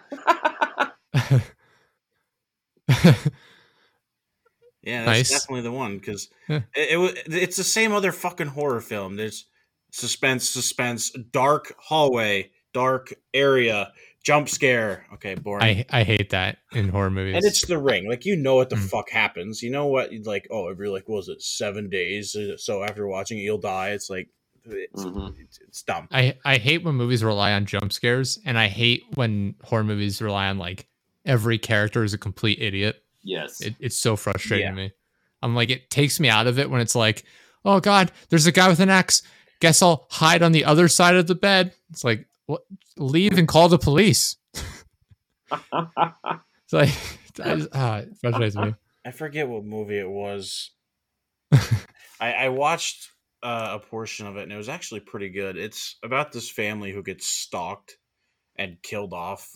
Yeah, that's Nice. definitely the one because Yeah. it, it, it's the same other fucking horror film. There's suspense, suspense, dark hallway, dark area, jump scare. Okay, boring. I I hate that in horror movies. and it's the ring. Like you know what the Mm. fuck happens. You know what? Like oh, it'd like what was it seven days? Uh, So after watching it, you'll die. It's like it's, Mhm. it's, it's dumb. I I hate when movies rely on jump scares, and I hate when horror movies rely on like every character is a complete idiot. yes. It, it's so frustrating Yeah. to me. I'm like, it takes me out of it when it's like, oh god, there's a guy with an axe. Guess I'll hide on the other side of the bed. It's like, what? Leave and call the police. It's like, I just, ah, it frustrates me. I forget what movie it was. I, I watched uh, a portion of it, and it was actually pretty good. It's about this family who gets stalked and killed off.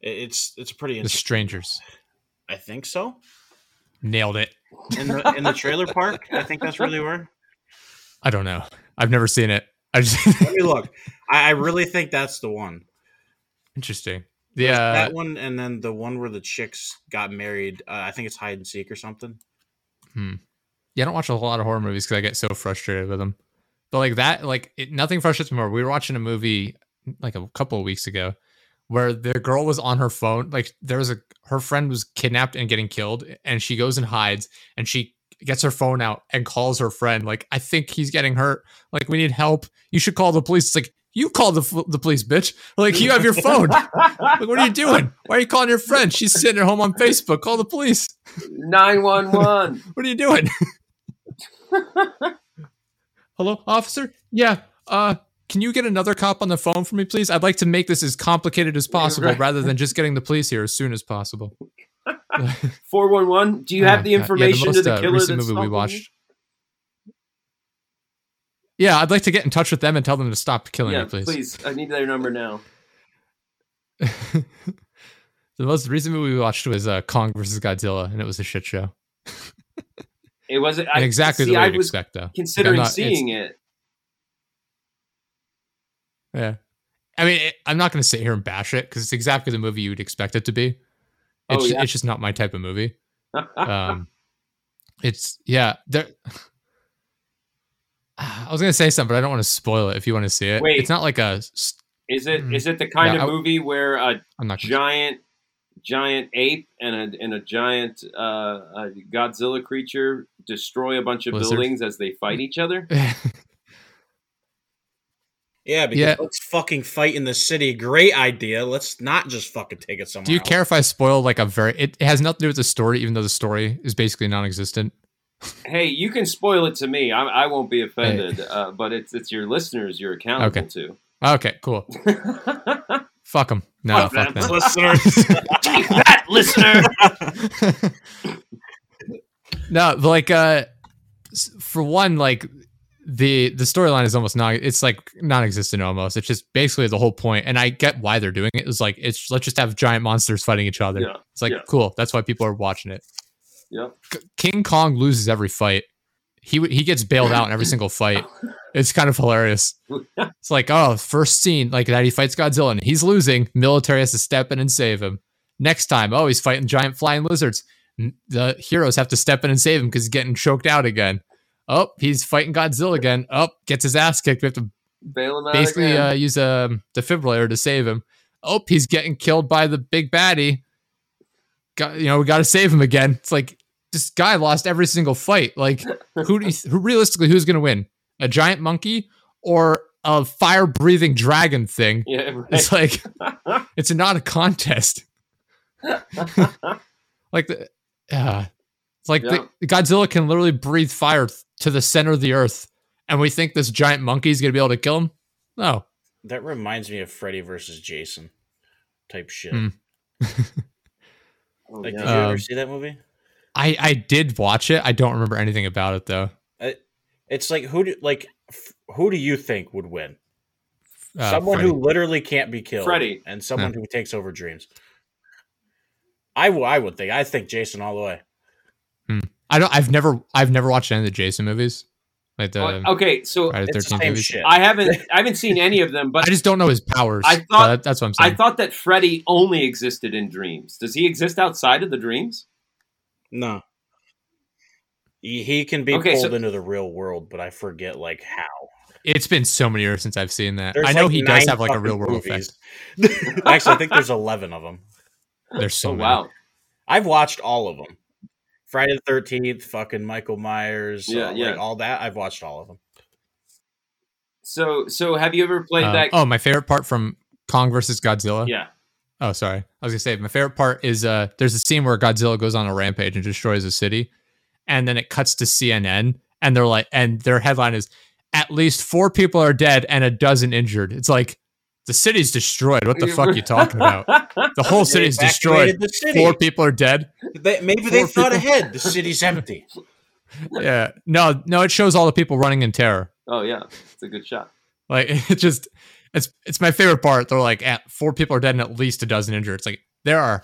It- It's it's pretty. The Interesting. strangers I think so. nailed it. In the in the trailer park, I think that's really where. I don't know. I've never seen it. I just Let me look. I, I really think that's the one. interesting. Yeah, that one, and then the one where the chicks got married. Uh, I think it's hide and seek or something. Hmm. yeah. I don't watch a whole lot of horror movies because I get so frustrated with them. But like that, like it, nothing frustrates me more. We were watching a movie like a couple of weeks ago where the girl was on her phone. Like there was a her friend was kidnapped and getting killed, and she goes and hides, and she gets her phone out and calls her friend. Like I think he's getting hurt. Like we need help. You should call the police. It's like you call the the police, bitch. Like you have your phone. like what are you doing? Why are you calling your friend? She's sitting at home on Facebook. Call the police. Nine one one. What are you doing? Hello, officer? Yeah. Uh can you get another cop on the phone for me, please? I'd like to make this as complicated as possible Right. rather than just getting the police here as soon as possible. Four one one. Do you have Oh, the God. Yeah, information to the uh, killer recent that's movie we watched. Yeah, I'd like to get in touch with them and tell them to stop killing Yeah, me, please. please. I need their number now. the most recent movie we watched was uh, Kong versus Godzilla, and it was a shit show. It wasn't I, exactly see, the way I you'd was expect, though. Like, considering not- seeing it. Yeah. I mean, it, I'm not going to sit here and bash it because it's exactly the movie you would expect it to be. Oh, It's, yeah. it's just not my type of movie. Um, it's, yeah. There, I was going to say something, but I don't want to spoil it if you want to see it. Wait. It's not like a. is it Mm. is it the kind Yeah, of I- movie where a I'm not. Gonna, giant giant ape and a and a giant uh, uh, Godzilla creature destroy a bunch of Lizard. buildings as they fight each other? Yeah, because Yeah. let's fucking fight in the city. Great idea. Let's not just fucking take it somewhere. Do you else. care if I spoil like a very? It, it has nothing to do with the story, even though the story is basically non-existent. Hey, you can spoil it to me. I, I won't be offended. Uh, but it's it's your listeners you're accountable to. Okay, cool. Fuck them. No, Fuck fuck them. them. listeners? Take that, listener. no, but like uh for one, like the the storyline is almost not it's like non-existent almost it's just basically the whole point and i get why they're doing it it's like it's let's just have giant monsters fighting each other Yeah, it's like yeah. cool that's why people are watching it Yep. K- king kong loses every fight he he gets bailed out in every single fight it's kind of hilarious it's like oh first scene like that he fights godzilla and he's losing military has to step in and save him next time oh he's fighting giant flying lizards the heroes have to step in and save him because he's getting choked out again Oh, he's fighting Godzilla again. Oh, gets his ass kicked. We have to Bail him out basically uh, use a defibrillator to save him. Oh, he's getting killed by the big baddie. Got, you know, we got to save him again. It's like this guy lost every single fight. Like, who, do you- who realistically, who's going to win? A giant monkey or a fire breathing dragon thing? yeah, right. It's like it's not a contest. like the, uh, it's like Yeah. the, Godzilla can literally breathe fire th- to the center of the earth, and we think this giant monkey is gonna be able to kill him. No, That reminds me of Freddy versus Jason type shit. Oh, Like, did you ever Um, see that movie? I I did watch it. I don't remember anything about it though. It's like who do like f- who do you think would win? Uh, someone Freddy. who literally can't be killed, Freddy. and someone who takes over dreams. I, w- I would think I think Jason all the way. I don't. I've never I've never watched any of the Jason movies, like the Oh, okay, so Friday It's the same movies. shit. I haven't I haven't seen any of them, but I just don't know his powers. I thought- that's what I'm saying. I thought that Freddy only existed in dreams. Does he exist outside of the dreams? No, he, he can be Okay, pulled so- into the real world, but I forget like how. it's been so many years since I've seen that. There's I know like he does have like a real world movies. effect. Actually, I think there's eleven of them. There's so oh many. wow. I've watched all of them. Friday the Thirteenth, fucking Michael Myers, Yeah, uh, yeah. like all that. I've watched all of them. So so have you ever played Uh, that? oh, my favorite part from Kong versus Godzilla. yeah. Oh, sorry. I was gonna say my favorite part is uh there's a scene where Godzilla goes on a rampage and destroys a city, and then it cuts to CNN and they're like and their headline is at least four people are dead and a dozen injured. It's like the city's destroyed. What the fuck are you talking about? The whole They city's evacuated destroyed. The city. Four people are dead. They- maybe Four they thought people- ahead. The city's empty. Yeah. No, no, it shows all the people running in terror. oh yeah, it's a good shot. Like it just it's it's my favorite part. They're like at four people are dead and at least a dozen injured. It's like there are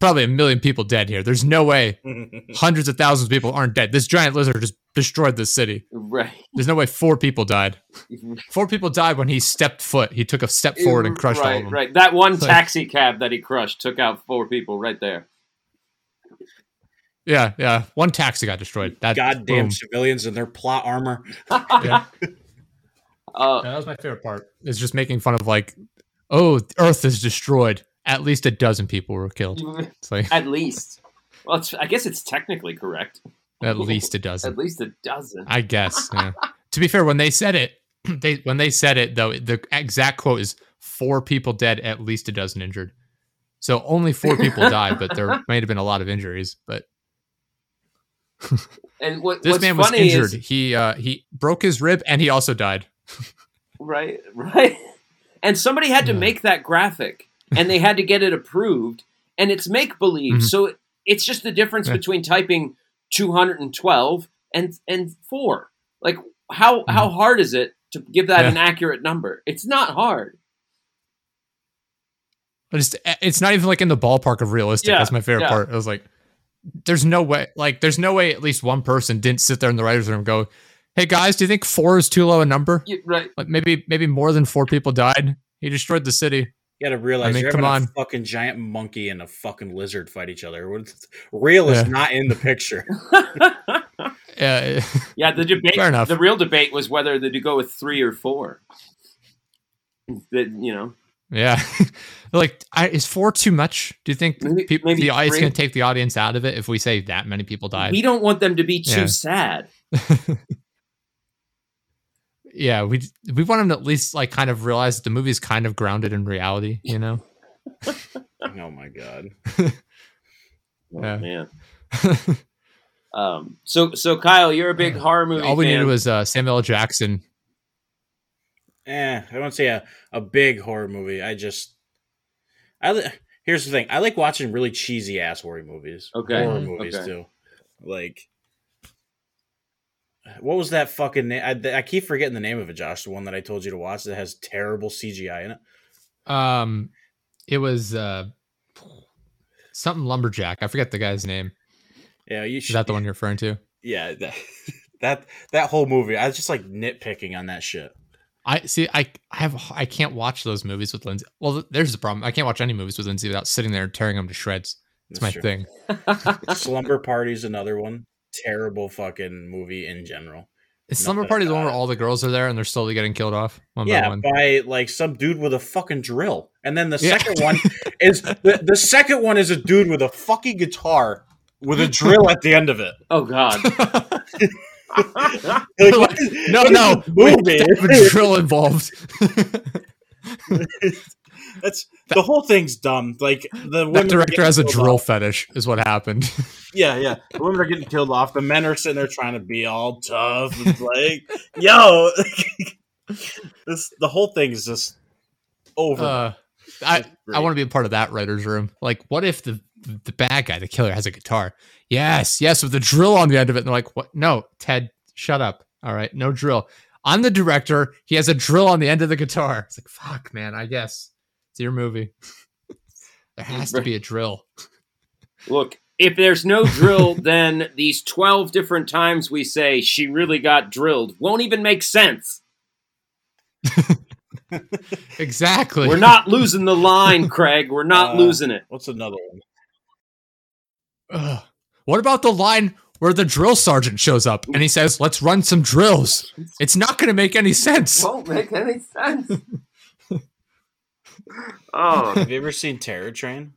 probably a million people dead here. There's no way hundreds of thousands of people aren't dead. This giant lizard just destroyed the city. Right. There's no way four people died. Four people died when he stepped foot. He took a step forward and crushed right, all of them. Right. That one Like- taxi cab that he crushed took out four people right there. Yeah, yeah. One taxi got destroyed. That Goddamn boom. civilians in their plot armor. Yeah. Uh, that was my favorite part. Is just making fun of like, oh, Earth is destroyed. At least a dozen people were killed. It's like at least. Well, it's, I guess it's technically correct. at least a dozen. At least a dozen. I guess. Yeah. to be fair, when they said it, they when they said it though, the exact quote is four people dead, at least a dozen injured. So only four people died, but there might have been a lot of injuries. But And what, this what's man was funny injured. is he uh, he broke his rib and he also died. Right, right. And somebody had to Yeah. make that graphic, and they had to get it approved, and it's make believe. Mhm. So it, it's just the difference Yeah. between typing two hundred and twelve and and four. Like how how hard is it to give that Mm-hmm. Yeah. an accurate number? It's not hard. But it's it's not even like in the ballpark of realistic. That's my favorite part. I was like, there's no way. Like, there's no way. At least one person didn't sit there in the writers' room and go, "Hey guys, do you think four is too low a number? You- right. Like maybe maybe more than four people died. He destroyed the city. You gotta realize I mean, you're come having on. a fucking giant monkey and a fucking lizard fight each other. What- Real is Yeah. not in the picture. Uh, Yeah, the debate. Fair enough. The real debate was whether to go with three or four. That you know, yeah, like I, is four too much? Do you think Maybe- peop- maybe the audience three. going to take the audience out of it if we say that many people died? we don't want them to be too Yeah. sad. Yeah, we we want them to at least like kind of realize that the movie's kind of grounded in reality. You know? oh my god. Oh, Yeah. man. Um. So so Kyle, you're a big horror movie. All we fan. needed was uh, Samuel L. Jackson. Eh, I won't say a, a big horror movie. I just I li- here's the thing. I like watching really cheesy ass horror movies. Okay. Horror Mhm. movies Okay. too. Like What was that fucking name? I, I keep forgetting the name of it, Josh. The one that I told you to watch that has terrible CGI in it. Um, it was uh something lumberjack. I forget the guy's name. Yeah, you should, Is that the one you're referring to? Yeah, that, that that whole movie. I was just like nitpicking on that shit. I see. I I have. I can't watch those movies with Lindsay. Well, there's the problem. I can't watch any movies with Lindsay without sitting there and tearing them to shreds. It's my true. thing. Slumber Party's another one. Terrible fucking movie in general. Is Slumber Nothing Party the one where all the girls are there and they're slowly getting killed off one by yeah, one? by like some dude with a fucking drill. And then the Yeah. second one is the, the second one is a dude with a fucking guitar with a drill at the end of it. Oh God. Like, what is- no, no, we movie? have a drill involved. That's the whole thing's dumb. Like the that director has a drill off. fetish, is what happened. Yeah, yeah. The women are getting killed off. The men are sitting there trying to be all tough. It's like, yo, this the whole thing is just over. Uh, I I want to be a part of that writer's room. Like, what if the the bad guy, the killer, has a guitar? Yes, yes, with the drill on the end of it. And they're like, what? No, Ted, shut up. All right, no drill. I'm the director. He has a drill on the end of the guitar. It's like, fuck, man. I guess it's your movie. there has to be a drill. Look, if there's no drill, then these 12 different times we say she really got drilled won't even make sense. Exactly. We're not losing the line, Craig. We're not Uh, losing it. What's another one? Ugh. What about the line where the drill sergeant shows up and he says, "Let's run some drills"? It's not going to make any sense. Won't make any sense. Oh Have you ever seen Terror Train?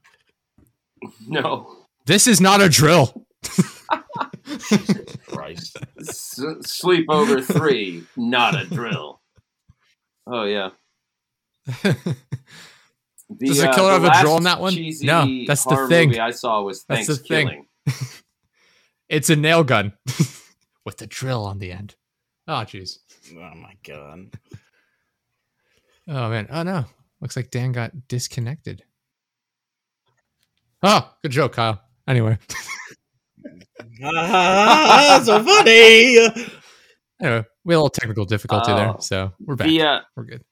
no! This is not a drill. Christ. S- sleepover three, not a drill. Oh yeah. The, Does the uh, killer have a drill in that one? No, that's the thing. Movie I saw was That's the thing. It's a nail gun with a drill on the end. Oh, jeez. Oh my god. Oh man. Oh no. Looks like Dan got disconnected. Oh, good joke, Kyle. Anyway, ah, so funny. anyway, we had a little technical difficulty there, Oh. so we're back. The uh, We're good.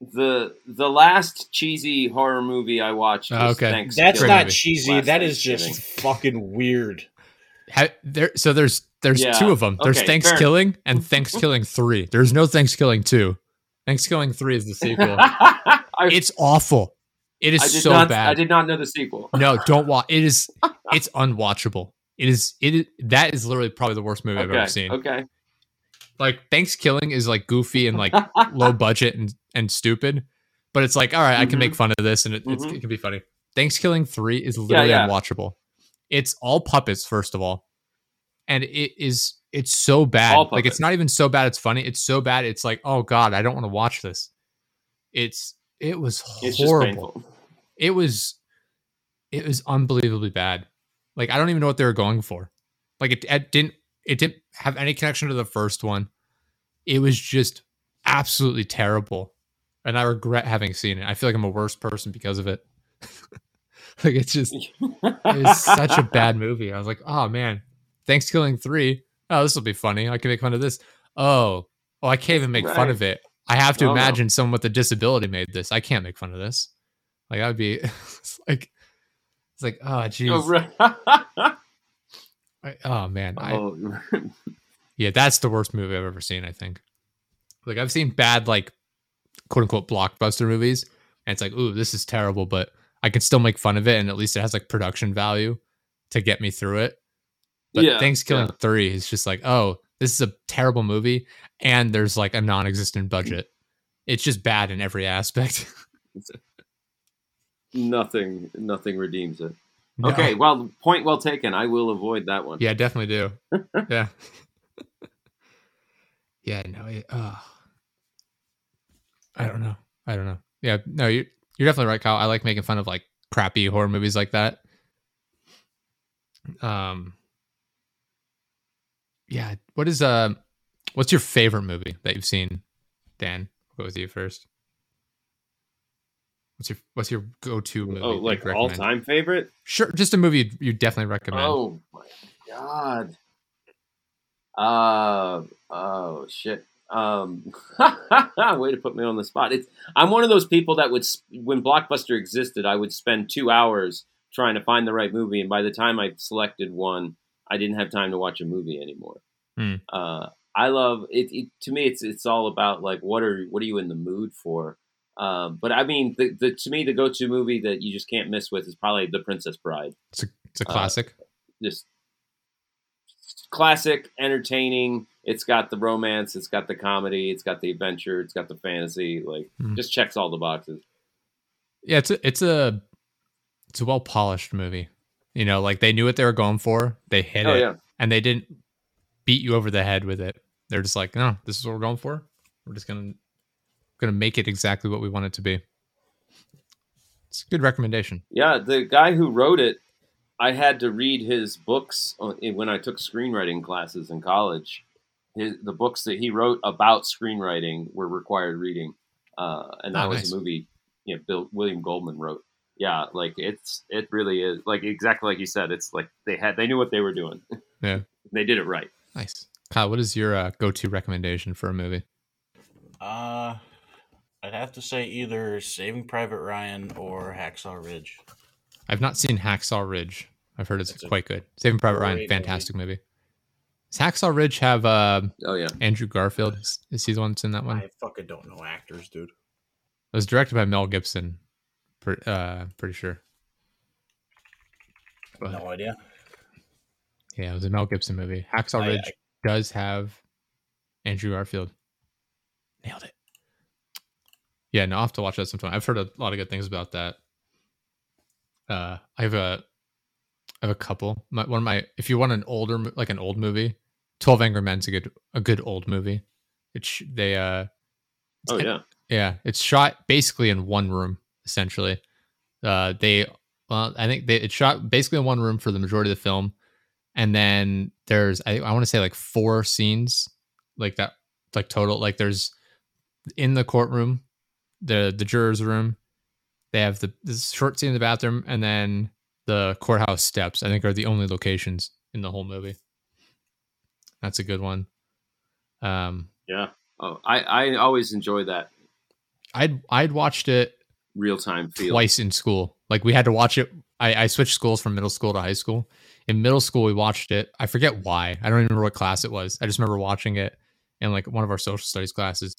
the the last cheesy horror movie I watched was Oh, okay. That's not movie. cheesy. Last That is just ThanksKilling. fucking weird. Ha- there, so there's there's Yeah, two of them. There's okay, ThanksKilling and ThanksKilling three. There's no ThanksKilling two. ThanksKilling three is the sequel. I, it's awful. It is so not. bad. I did not know the sequel. No, don't watch. It is. It's unwatchable. It is. It is. That is literally probably the worst movie I've ever seen. Okay. Like ThanksKilling is like goofy and like low budget and and stupid, but it's like all right, I can make fun of this and it, it's, Mhm. it can be funny. ThanksKilling three is literally yeah. unwatchable. It's all puppets first of all, and it is. It's so bad. Like it's not even so bad. It's funny. It's so bad. It's like oh god, I don't want to watch this. It's. It was horrible it was it was unbelievably bad like i don't even know what they were going for like it, it didn't it didn't have any connection to the first one it was just absolutely terrible and i regret having seen it i feel like i'm a worse person because of it like it's just it was such a bad movie i was like oh man ThanksKilling 3 oh this will be funny. I can make fun of this. Oh oh i can't even make fun of it. I have to Oh, no. imagine someone with a disability made this. I can't make fun of this. Like that would be it's like it's like oh, oh jeez. Oh, right. I- oh man I, oh, yeah that's the worst movie i've ever seen i think. Like i've seen bad like quote unquote blockbuster movies and it's like ooh this is terrible but i can still make fun of it and at least it has like production value to get me through it but Yeah, ThanksKilling yeah. 3 3 is just like oh this is a terrible movie and there's like a non-existent budget it's just bad in every aspect nothing. Nothing redeems it. No. Okay. Well, point well taken. I will avoid that one. Yeah, definitely do. yeah. Yeah, no, it, uh, I don't know. I don't know. Yeah, no, you you're definitely right, Kyle. I like making fun of like crappy horror movies like that. Um Yeah, what is uh what's your favorite movie that you've seen? Dan, I'll go with you first. What's your what's your go-to movie? Oh, like all time favorite? Sure, just a movie you you definitely recommend. Oh my god. Uh oh shit. Um, way to put me on the spot. It's I'm one of those people that would when Blockbuster existed, I would spend two hours trying to find the right movie, and by the time I selected one, I didn't have time to watch a movie anymore. Hmm. Uh, I love it, it. To me, it's it's all about like what are what are you in the mood for. Um, but I mean, the, the to me the go to movie that you just can't miss with is probably The Princess Bride. It's a, it's a Uh, classic. Just classic, entertaining. It's got the romance, it's got the comedy, it's got the adventure, it's got the fantasy. Like, Mhm. just checks all the boxes. yeah, it's a, it's a it's a well polished movie. You know, like they knew what they were going for. They hit Oh it, yeah, and they didn't beat you over the head with it. They're just like, no, this is what we're going for. We're just gonna gonna make it exactly what we want it to be. It's a good recommendation. yeah. The guy who wrote it, I had to read his books when I took screenwriting classes in college. His, the books that he wrote about screenwriting were required reading, uh, and that Oh, was nice. a movie. You know, Bill William Goldman wrote. Yeah, like it's it really is like exactly like you said. It's like they had they knew what they were doing. Yeah. they did it right. Nice. Kyle, what is your uh, go to recommendation for a movie? Uh, I'd have to say either Saving Private Ryan or Hacksaw Ridge. I've not seen Hacksaw Ridge. I've heard it's It's a quite good. Saving Private Ryan, great fantastic movie. Does Hacksaw Ridge have uh, Oh yeah. Andrew Garfield? Is, is he the one that's in that one? I fucking don't know actors, dude. It was directed by Mel Gibson. Pre- uh, pretty sure. But, No idea. yeah, it was a Mel Gibson movie. Hacksaw I- Ridge does have Andrew Garfield. Nailed it. Yeah, no, I'll have to watch that sometime. I've heard a lot of good things about that. Uh, I have a, I have a couple. My, one of my, if you want an older, like an old movie, Twelve Angry Men's a good, a good old movie. It's they, uh, Oh yeah. yeah, it's shot basically in one room essentially. Uh, they, well, I think they it's shot basically in one room for the majority of the film, and then there's I, I want to say like four scenes like that, like total. Like there's in the courtroom, the the jurors' room. They have the this short scene in the bathroom, and then the courthouse steps. I think are the only locations in the whole movie. That's a good one. Um, Yeah. Oh, I I always enjoy that I'd I'd watched it real time feel. twice in school. Like we had to watch it. I, I switched schools from middle school to high school. In middle school, we watched it. I forget why. I don't even remember what class it was. I just remember watching it in like one of our social studies classes.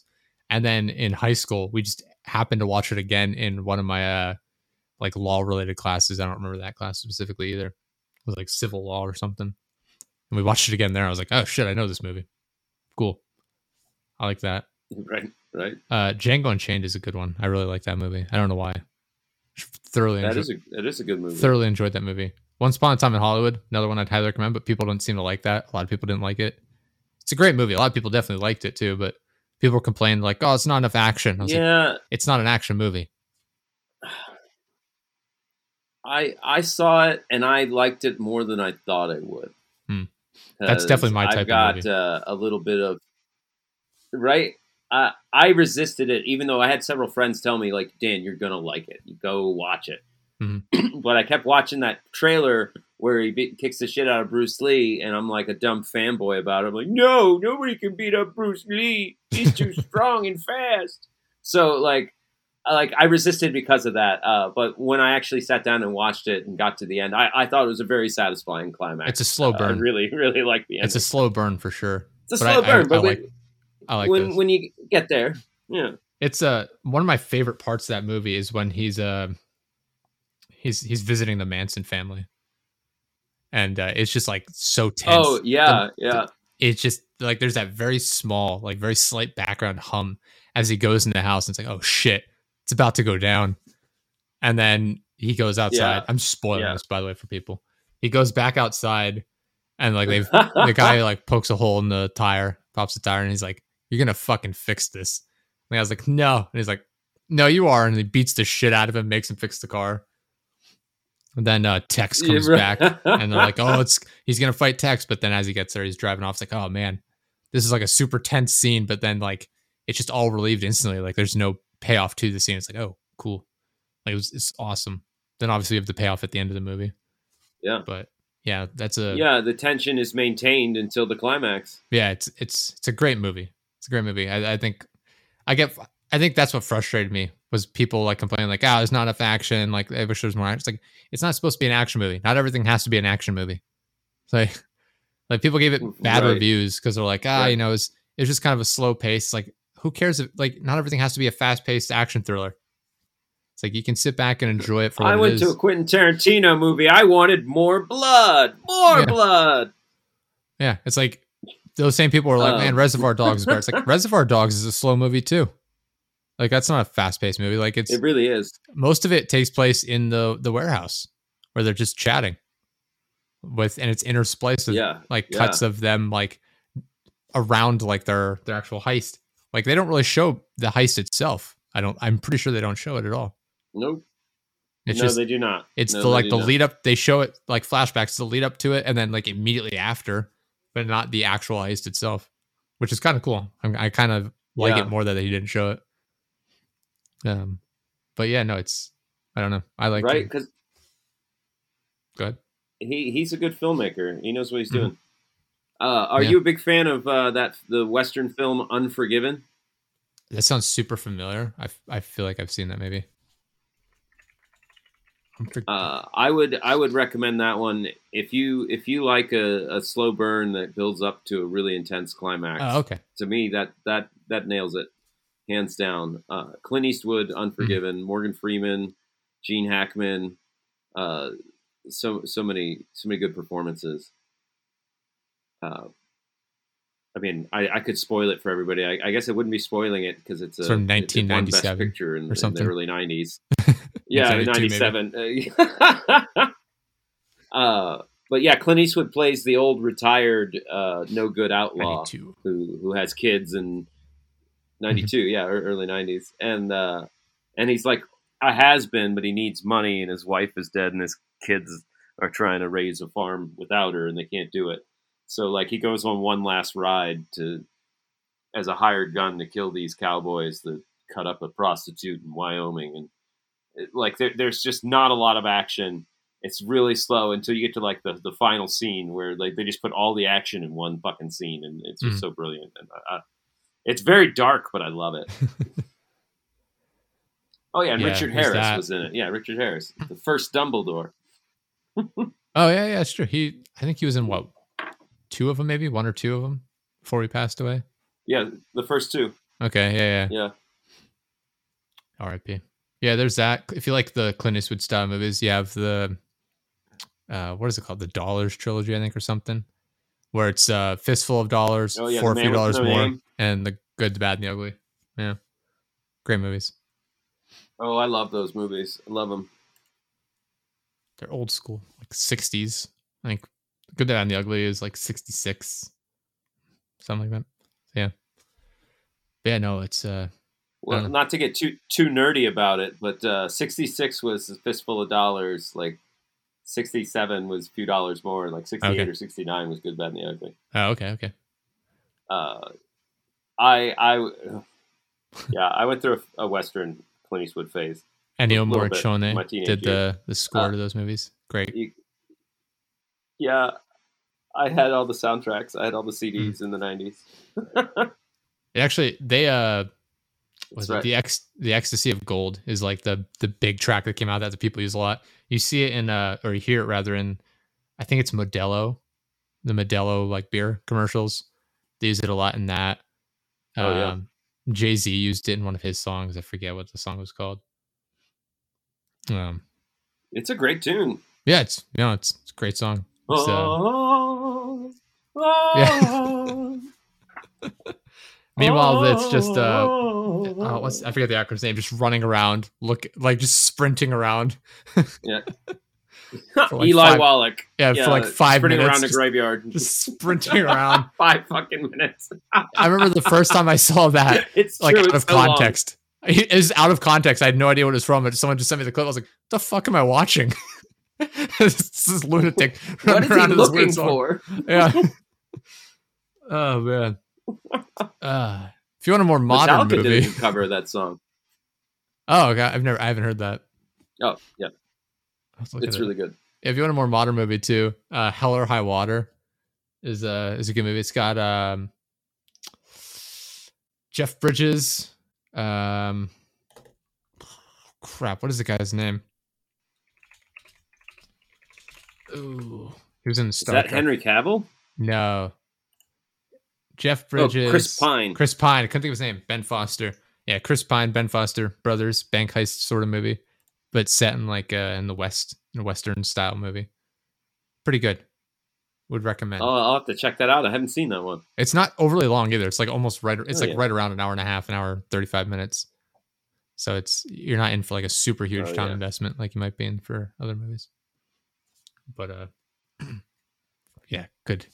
And then in high school, we just happened to watch it again in one of my uh like law related classes. I don't remember that class specifically either. It was like civil law or something. And we watched it again there. I was like, oh shit, I know this movie. Cool. I like that. Right. Right. Uh, Django Unchained is a good one. I really like that movie. I don't know why. Thoroughly, That enjoy- is a that is a good movie. thoroughly enjoyed that movie. Once Upon a Time in Hollywood, another one I'd highly recommend, but people don't seem to like that. A lot of people didn't like it. It's a great movie. A lot of people definitely liked it too, but people complained like, "Oh, it's not enough action." I was like, yeah, "It's not an action movie." I I saw it and I liked it more than I thought I would. Hmm. That's definitely my type I've of got. Uh, a little bit of right. Uh, I resisted it, even though I had several friends tell me, like, Dan, you're gonna like it. Go watch it. Mhm. but I kept watching that trailer where he be- kicks the shit out of Bruce Lee, and I'm like a dumb fanboy about it. I'm like, no, nobody can beat up Bruce Lee. He's too strong and fast. So like, I- like I resisted because of that. Uh, but when I actually sat down and watched it and got to the end, I, I thought it was a very satisfying climax. It's a slow Uh, I burn. really, really like the end. it's a slow burn for sure. It's a but slow I- burn, I but like- I like when those. when you get there, yeah, it's uh one of my favorite parts of that movie is when he's uh he's he's visiting the Manson family, and uh, it's just like so tense. oh yeah, The- yeah, it's just like there's that very small, like very slight background hum as he goes in the house. And it's like, oh shit, it's about to go down. And then he goes outside. Yeah. I'm spoiling Yeah. this by the way for people. He goes back outside, and like they've the guy like pokes a hole in the tire, pops the tire, and he's like, "You're gonna fucking fix this." And I was like, "No," and he's like, "No, you are," and he beats the shit out of him, makes him fix the car. And then uh, Tex comes Yeah, back, and they're like, "Oh, it's he's gonna fight Tex," but then as he gets there, he's driving off. It's like, "Oh man, this is like a super tense scene," but then like it's just all relieved instantly. Like there's no payoff to the scene. It's like, "Oh, cool," like it was it's awesome. Then obviously you have the payoff at the end of the movie. Yeah. but yeah, that's a yeah, the tension is maintained until the climax. yeah, it's it's it's a great movie. It's a great movie. I, I think I get I think that's what frustrated me was people like complaining like, oh, there's not enough action. Like I wish there was more. action." It's like it's not supposed to be an action movie. Not everything has to be an action movie. It's like like people gave it bad Right. reviews because they're like, ah, Right. you know, it's it's just kind of a slow pace. Like who cares if like not everything has to be a fast paced action thriller. It's like you can sit back and enjoy it for I went to a Quentin Tarantino movie. I wanted more blood, more Yeah. blood. Yeah, it's like those same people were like, Um, "Man, Reservoir Dogs is better." It's like Reservoir Dogs is a slow movie too. Like that's not a fast paced movie. Like it's It really is. most of it takes place in the the warehouse where they're just chatting with, and it's interspliced with Yeah, like yeah. cuts of them like around like their their actual heist. Like they don't really show the heist itself. I don't. I'm pretty sure they don't show it at all. Nope. It's no, just they do not. it's No, the like the not. lead up. They show it like flashbacks, the lead up to it, and then like immediately after, but not the actual heist itself, which is kind of cool. I'm, I kind of like Yeah. it more that he didn't show it. Um, but yeah, no, it's I don't know. I like right? it. Because good. he he's a good filmmaker. He knows what he's Mhm. doing. Uh, are Yeah. you a big fan of uh, that the Western film Unforgiven? That sounds super familiar. I, I feel like I've seen that maybe. Uh, I would I would recommend that one if you if you like a, a slow burn that builds up to a really intense climax. oh, okay. To me, that that that nails it, hands down. Uh, Clint Eastwood, Unforgiven, Mm-hmm. Morgan Freeman, Gene Hackman, uh, so so many so many good performances. Uh, I mean, I, I could spoil it for everybody. I, I guess I wouldn't be spoiling it because it's a It's from it- it won Best 1997 picture in, or in the early '90s. Yeah, '97. uh, but yeah, Clint Eastwood plays the old retired, uh, no good outlaw 92. who who has kids in '92, Mm-hmm. yeah, early '90s, and uh, and he's like a has been, but he needs money, and his wife is dead, and his kids are trying to raise a farm without her, and they can't do it. So like he goes on one last ride to as a hired gun to kill these cowboys that cut up a prostitute in Wyoming, and like there, there's just not a lot of action. It's really slow until you get to like the, the final scene where like they just put all the action in one fucking scene, and it's just Mhm. so brilliant. And I, I, it's very dark, but I love it. Oh yeah, and Yeah, Richard Harris that? was in it. Yeah, Richard Harris, the first Dumbledore. Oh yeah, yeah, it's true. He, I think he was in what, two of them, maybe one or two of them, before he passed away. Yeah, the first two. Okay, yeah, yeah. Yeah, R.I.P. Yeah, there's that. If you like the Clint Eastwood style movies, you have the, uh, what is it called? The Dollars trilogy, I think, or something, where it's uh, fistful of dollars, Oh, yeah, four The few dollars more, Name. and the good, the bad, and the ugly. Yeah, great movies. Oh, I love those movies. I love them. They're old school, like '60s. I think Good, the Bad, and the Ugly is like '66, something like that. Yeah, but yeah, no, it's uh, Well, not to get too too nerdy about it, but uh, '66 was a fistful of dollars. Like '67 was a few dollars more. Like '68 Okay. or '69 was Good, Bad, and the Ugly. oh, okay, okay. Uh, I I yeah, I went through a, a Western Clint Eastwood phase. Ennio little bit, my Morricone did the the score Uh, to those movies. Great. You, yeah, I had all the soundtracks. I had all the. CDs in the '90s. Actually they uh was right. the ex the ecstasy of gold is like the the big track that came out that the people use a lot. You see it in uh or you hear it rather in I think it's Modelo, the Modelo like beer commercials. They use it a lot in that. Oh, yeah. Um, Jay Z used it in one of his songs. I forget what the song was called. Um, It's a great tune. yeah, it's you know it's, it's a great song. It's, uh, Oh, Yeah. meanwhile, it's just uh, oh, uh, what's I forget the actor's name, just running around, look like just sprinting around. yeah. like Eli five- Wallach. Yeah, for like five sprinting minutes, Sprinting around a graveyard. just sprinting around. five fucking minutes. I remember the first time I saw that, it's like true, out it's of so long. context. It was out of context. I had no idea what it was from. But someone just sent me the clip. I was like, "The fuck am I watching?" this is lunatic What running is he around to looking for? Yeah. oh man. Uh, if you want a more modern Metallica movie, did cover of that song. oh god, I've never, I haven't heard that. Oh, yeah, it's at it. really good. if you want a more modern movie too, uh, Hell or High Water is a is a good movie. It's got um, Jeff Bridges. Um, crap, what is the guy's name? Ooh, he was in Is Star that Trek. Henry Cavill? No. Jeff Oh, Bridges. Chris Pine. Chris Pine. I couldn't think of his name. Ben Foster. Yeah, Chris Pine, Ben Foster, brothers, bank heist sort of movie, but set in like uh, in the West, in a Western style movie. Pretty good. Would recommend. Oh, I'll have to check that out. I haven't seen that one. It's not overly long either. It's like almost right. It's Oh, like yeah. right around an hour and a half, an hour thirty five minutes. So it's you're not in for like a super huge Oh, time yeah. investment like you might be in for other movies. But uh, yeah, good,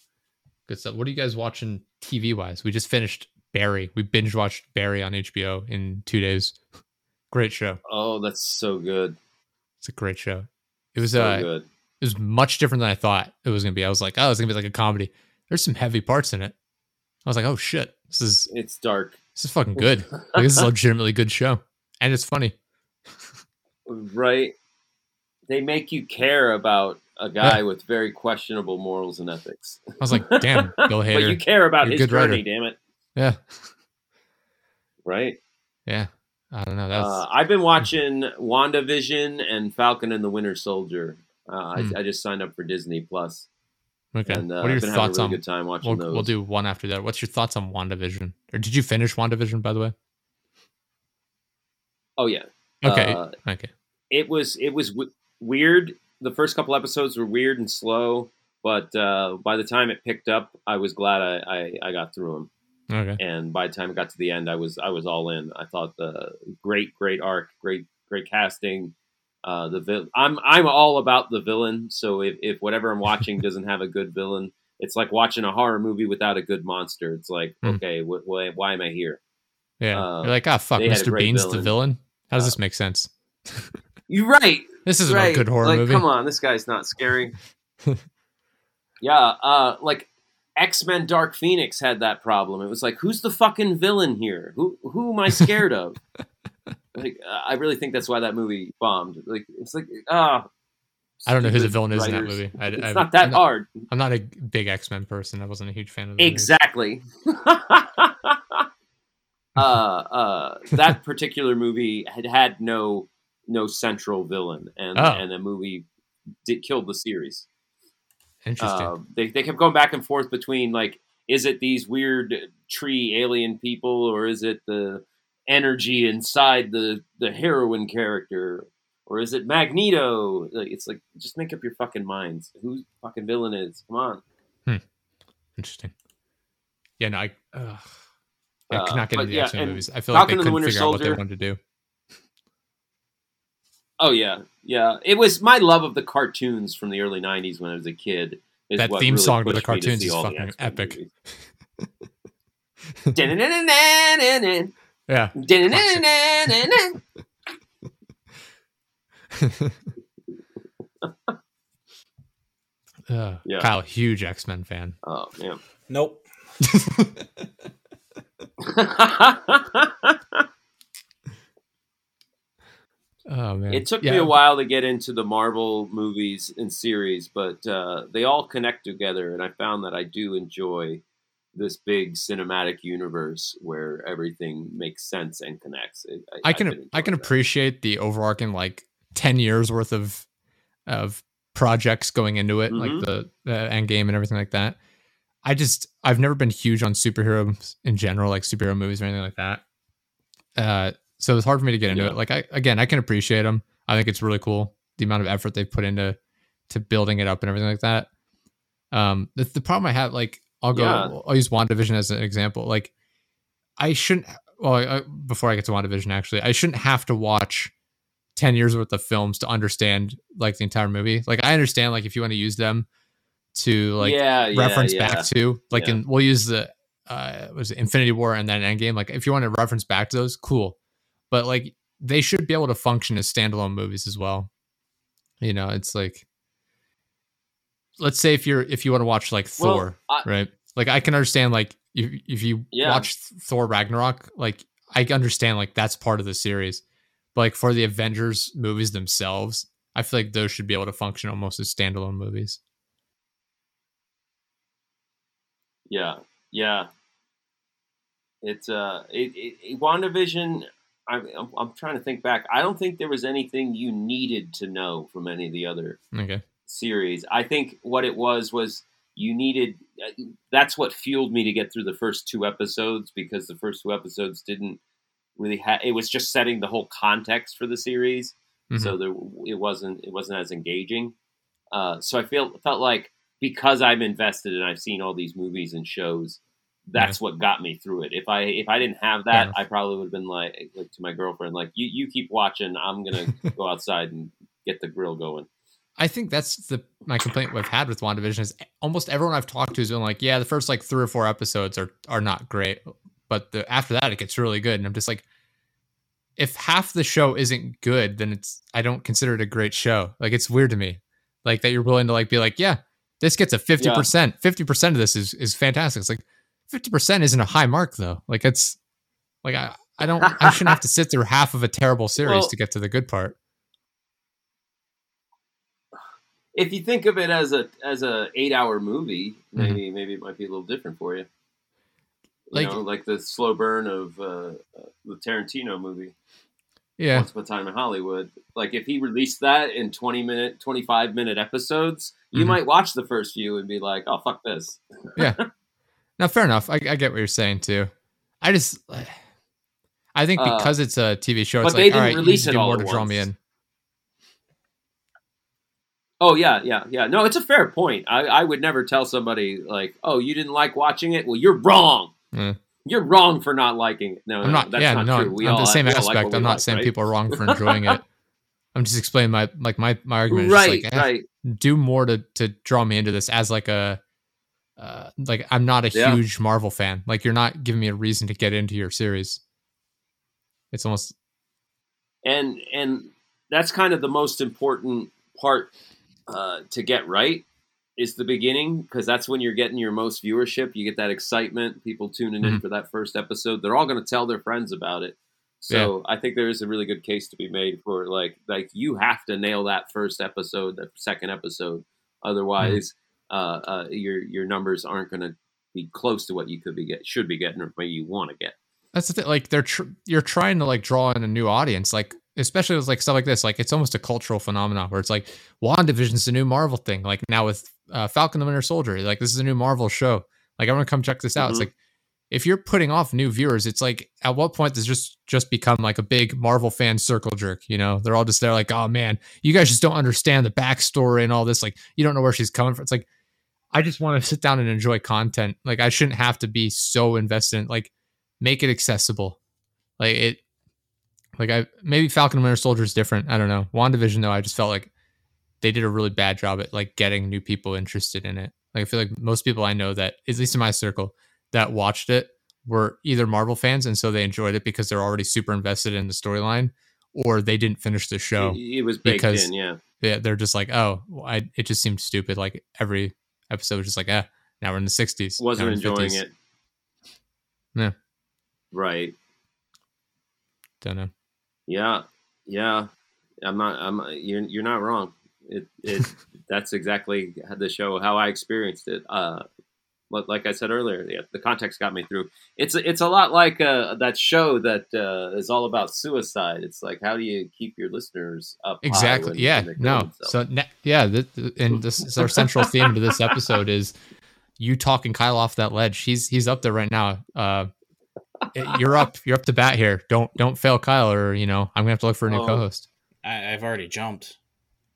good stuff. What are you guys watching TV wise? We just finished Barry. We binge watched Barry on HBO in two days. Great show. Oh, that's so good. It's a great show. It was So uh, good. it was much different than I thought it was gonna be. I was like, oh, it's gonna be like a comedy. There's some heavy parts in it. I was like, oh shit, this is It's dark. this is fucking good. Like, this is a legitimately good show, and it's funny. right? They make you care about a guy with very questionable morals and ethics. I was like, damn, Bill But you care about his good writer. journey, damn it. Yeah, Right? yeah. I don't know. That's Uh, I've been watching WandaVision and Falcon and the Winter Soldier. Uh, Hmm. I, I just signed up for Disney Plus, okay. and uh, what are your I've been having a thoughts really on? good time watching We'll, those. we'll do one after that. What's your thoughts on WandaVision? Or did you finish WandaVision, by the way? Oh yeah, Okay, Uh, okay. it was it was w- weird. The first couple episodes were weird and slow, but uh, by the time it picked up, I was glad I, I, I got through them. Okay. and by the time it got to the end, I was I was all in. I thought the great great arc, great great casting. Uh, the I'm I'm all about the villain. So if, if whatever I'm watching doesn't have a good villain, it's like watching a horror movie without a good monster. It's like Hmm. okay, wh- wh- why am I here? Yeah. uh, You're like, ah, fuck, had a Mr. Bean's the villain. villain. How does Uh, this make sense? You're right. This isn't right. a good horror like, movie. Come on, this guy's not scary. yeah, uh, like X Men Dark Phoenix had that problem. It was like, who's the fucking villain here? Who who am I scared of? like, uh, I really think that's why that movie bombed. Like, it's like, ah. I don't know who the villain is in that movie. I, It's I, not that I'm hard. I'm not a big X Men person. I wasn't a huge fan of the. Exactly. uh, uh, that particular movie had had no no central villain, and Oh. and the movie did killed the series. Interesting. Uh, they they kept going back and forth between like, is it these weird tree alien people, or is it the energy inside the the heroine character, or is it Magneto? Like, it's like just make up your fucking minds. Who fucking villain is? Come on. Interesting. Yeah, no, I. I Uh, could not get but into the yeah, X Men movies. I feel Falcon like they couldn't Winter figure out what they wanted to do. Oh yeah, yeah. It was my love of the cartoons from the early '90s when I was a kid. is That what theme really song to the cartoons see is all the fucking epic. Yeah. Uh, Yeah. Kyle, huge X Men fan. Oh man. Nope. Oh man, it took Yeah, me a while to get into the Marvel movies and series, but uh, they all connect together, and I found that I do enjoy this big cinematic universe where everything makes sense and connects. It, I I've can I can that. appreciate the overarching like ten years worth of of projects going into it, like Mhm. the, the end game and everything like that. I just I've never been huge on superheroes in general, like superhero movies or anything like that. Uh, so it's hard for me to get into Yeah. it. Like I again, I can appreciate them. I think it's really cool the amount of effort they've put into to building it up and everything like that. Um, the, the problem I have, like, I'll go, Yeah. I'll use WandaVision as an example. Like, I shouldn't. Well, I, before I get to WandaVision, actually, I shouldn't have to watch ten years worth of films to understand like the entire movie. Like, I understand like if you want to use them to like yeah, reference yeah. back to like in we'll use the uh was it Infinity War and then Endgame. Like if you want to reference back to those, cool. But like they should be able to function as standalone movies as well. You know, it's like let's say if you're if you want to watch like Well, Thor, I- right? Like I can understand like if if you Yeah. watch Thor Ragnarok, like I understand like that's part of the series. But like for the Avengers movies themselves, I feel like those should be able to function almost as standalone movies. Yeah, yeah. It's uh, it, it, it WandaVision. I'm, I'm I'm trying to think back. I don't think there was anything you needed to know from any of the other Okay. series. I think what it was was you needed. uh, That's what fueled me to get through the first two episodes because the first two episodes didn't really have. It was just setting the whole context for the series, Mhm. so there it wasn't it wasn't as engaging. Uh, so I feel felt like because I'm invested and I've seen all these movies and shows, that's what got me through it. If I if I didn't have that. I probably would have been like eh, like to my girlfriend, like you you keep watching. I'm gonna go outside and get the grill going. I think that's the my complaint we've had with WandaVision is almost everyone I've talked to has been like, yeah, the first like three or four episodes are are not great, but the after that it gets really good, and I'm just like, if half the show isn't good, then it's I don't consider it a great show. Like it's weird to me, like that you're willing to like be like, yeah, this gets a fifty percent, fifty percent of this is is fantastic. It's like fifty percent isn't a high mark though. Like it's like I I don't I shouldn't have to sit through half of a terrible series Well- to get to the good part. If you think of it as a as a eight hour movie, Mm-hmm. maybe maybe it might be a little different for you. You Like- know, like the slow burn of uh, the Tarantino movie, Yeah, Once Upon a Time in Hollywood. Like if he released that in twenty minute, twenty five minute episodes, you Mhm. might watch the first few and be like, "Oh fuck this." No, fair enough. I, I get what you're saying too. I just, I think Uh, because it's a TV show, it's but like, all didn't right, release it all more to draw me in. Oh yeah, yeah, yeah. No, it's a fair point. I, I would never tell somebody like, "Oh, you didn't like watching it." Well, you're wrong. Yeah. You're wrong for not liking it. No, I'm no, not. that's yeah, not no. true. We on all the same all like aspect, I'm not like, saying right? people are wrong for enjoying it. I'm just explaining my like my my argument. Is right, like, eh, right. do more to to draw me into this as like a. Uh, like I'm not a Yeah. huge Marvel fan. Like you're not giving me a reason to get into your series. It's almost and and that's kind of the most important part uh, to get right is the beginning because that's when you're getting your most viewership. You get that excitement, people tuning in Mhm. for that first episode. They're all going to tell their friends about it. So I think there is a really good case to be made for like like you have to nail that first episode, that second episode. Otherwise, uh, uh, your your numbers aren't going to be close to what you could be get should be getting or what you want to get. That's the thing. Like they're tr- you're trying to like draw in a new audience. Like especially with like stuff like this. Like it's almost a cultural phenomenon where it's like WandaVision's a new Marvel thing. Like now with uh, Falcon the Winter Soldier, like this is a new Marvel show. Like I want to come check this out. It's Mhm. like if you're putting off new viewers, it's like at what point does just just become like a big Marvel fan circle jerk? You know, they're all just there like, oh man, you guys just don't understand the backstory and all this. Like you don't know where she's coming from. It's like I just want to sit down and enjoy content. Like I shouldn't have to be so invested in like make it accessible. Like it like I maybe Falcon and Winter Soldier is different. I don't know. WandaVision though, I just felt like they did a really bad job at like getting new people interested in it. Like I feel like most people I know that at least in my circle that watched it were either Marvel fans and so they enjoyed it because they're already super invested in the storyline or they didn't finish the show. It, was baked because- in, yeah. Yeah, they're just like, "Oh, I it just seemed stupid like every episode was just like, "Ah, now we're in the 60s." now wasn't enjoying 50s." it. Yeah. Right. Don't know. Yeah. Yeah. I'm not. I'm. You're. You're not wrong. It. It. that's exactly the show how I experienced it. Uh, like, like I said earlier, yeah, the context got me through. It's. It's a lot like uh, that show that uh, is all about suicide. It's like how do you keep your listeners up? high Exactly. when- yeah. when No. So ne- yeah, th- th- and this is our central theme to this episode is you talking Kyle off that ledge. He's he's up there right now. Uh, you're up. You're up to bat here. Don't don't fail Kyle, or you know I'm gonna have to look for a new Oh. co-host. I, I've already jumped.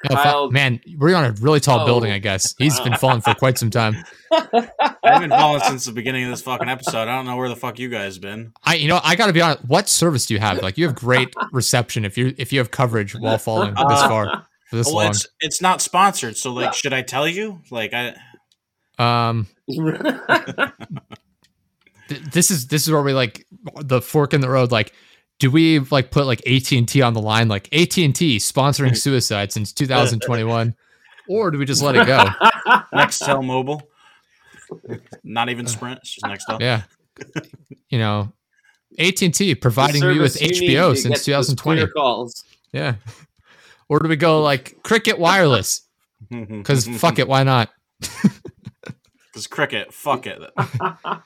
Fu- Kyle- man, we're on a really tall Oh. building. I guess he's been falling for quite some time. I've been falling since the beginning of this fucking episode. I don't know where the fuck you guys been. I you know I got to be honest. What service do you have? Like you have great reception if you if you have coverage while falling this Uh, far for this Well, long. it's it's not sponsored, so like, should I tell you? Like, I Um, th- this is this is where we like the fork in the road. Like, do we like put like AT and T on the line? Like AT and T sponsoring hmm. suicide since 2021, or do we just let it go? Nextel Mobile, not even Sprint, it's just Nextel. Yeah, you know, AT and T providing The me with service you HBO since 2020. Calls. Yeah. or do we go like Cricket Wireless? Mm-hmm. Because mm-hmm. fuck it, why not? Because cricket, fuck it.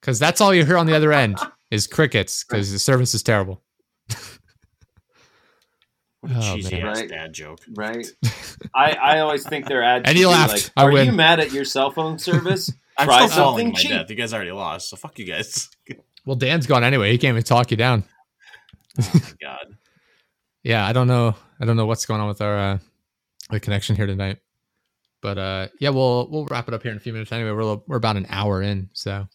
Because that's all you hear on the other end is crickets. Because the service is terrible. What a Oh, cheesy man. ass Right. dad joke. right? I, I always think their ads. And he laughed. Like, I Are win." you mad at your cell phone service? I'm Try still something to my cheap. death. You guys already lost, so fuck you guys. Well, Dan's gone anyway. He can't even talk you down. oh my god. Yeah, I don't know. I don't know what's going on with our uh, the connection here tonight. But uh, yeah, we'll we'll wrap it up here in a few minutes. Anyway, we're we're about an hour in, so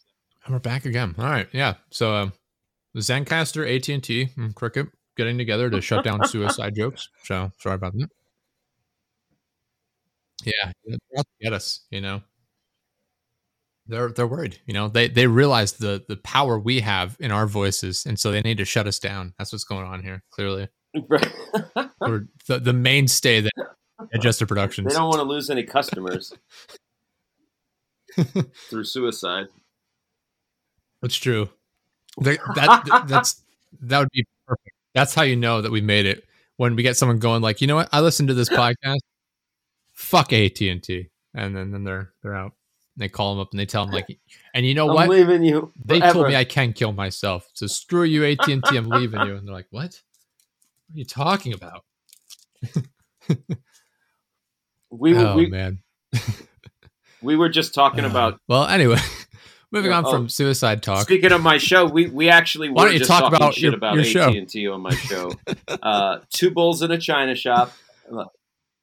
and we're back again. All right, yeah. So um, Zencastr, AT and T, and Cricket getting together to shut down suicide jokes. So sorry about that. Yeah, they're out to get us. You know, they're they're worried. You know, they they realize the the power we have in our voices, and so they need to shut us down. That's what's going on here. Clearly, we're the the mainstay that Adjuster productions. they don't want to lose any customers through suicide. That's true. That, that that's that would be perfect. That's how you know that we made it when we get someone going like, you know what? I listened to this podcast. Fuck AT and T, and then then they're they're out. They call them up and they tell them like, and you know I'm what? leaving you. They told me I can kill myself. So screw you, AT and T. I'm leaving you. And they're like, what? What are you talking about? we were oh we, man. we were just talking Uh, about. Well, anyway, moving Yeah, on oh, from suicide talk. Speaking of my show, we we actually Why were don't you just talk talking about shit your- about AT and T on my show. uh, two bulls in a china shop.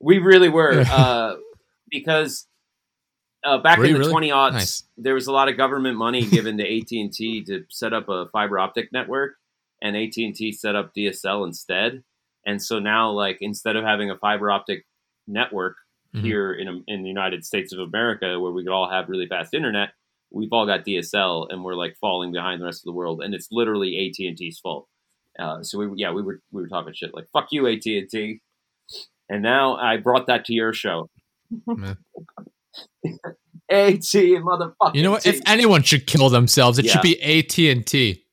We really were uh, because uh, back Were in the really? twenty aughts, Nice. there was a lot of government money given to AT and T to set up a fiber optic network, and AT and T set up DSL instead. And so now, like instead of having a fiber optic network Mhm. here in in the United States of America, where we could all have really fast internet, we've all got DSL, and we're like falling behind the rest of the world, and it's literally AT and T's fault. Uh, so we yeah we were we were talking shit like fuck you AT and T, and now I brought that to your show. AT motherfucker. You know what? If anyone should kill themselves, it Yeah. should be AT and T.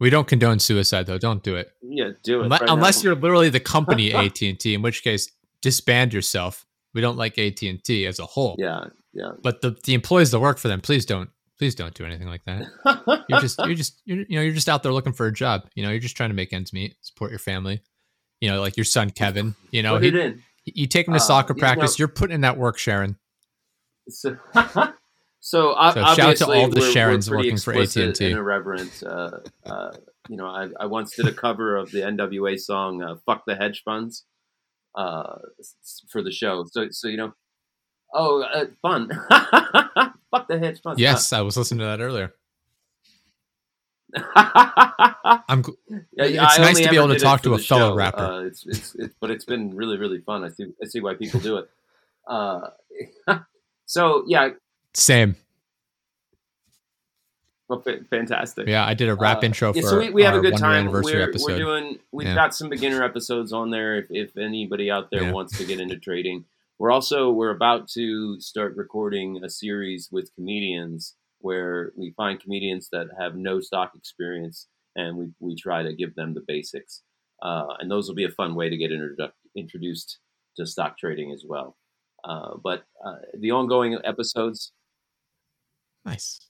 We don't condone suicide, though. Don't do it. yeah, do it Unless, right unless now. you're literally the company AT and T, in which case disband yourself. We don't like AT and T as a whole. yeah yeah. But the, the employees that work for them, please don't please don't do anything like that. You're just you're just you're, you know you're just out there looking for a job. You know you're just trying to make ends meet, support your family. You know, like your son Kevin. You know, he, in. you take him to Uh, soccer you practice. know- you're putting in that work, Sharon. So, so, o- So shout out to all the we're, Sharons we're working for AT&T. and irreverent. Uh, uh, you know, I, I once did a cover of the NWA song uh, "Fuck the Hedge Funds" uh, for the show. So, so you know, oh, uh, fun! Fuck the hedge funds. Yes, I was listening to that earlier. I'm Yeah, It's I nice to be able to talk to a fellow show. rapper. Uh, it's, it's, it's, but it's been really, really fun. I see, I see why people do it. Uh, so yeah, same. well, fa- fantastic. Yeah, I did a rap Uh, intro for yeah, so we, we have our a good time. anniversary We're, episode. we're doing. We've Yeah. got some beginner episodes on there. If, if anybody out there Yeah. wants to get into trading, we're also we're about to start recording a series with comedians where we find comedians that have no stock experience and we we try to give them the basics. Uh, and those will be a fun way to get introdu- introduced to stock trading as well. Uh, but uh, the ongoing episodes. nice.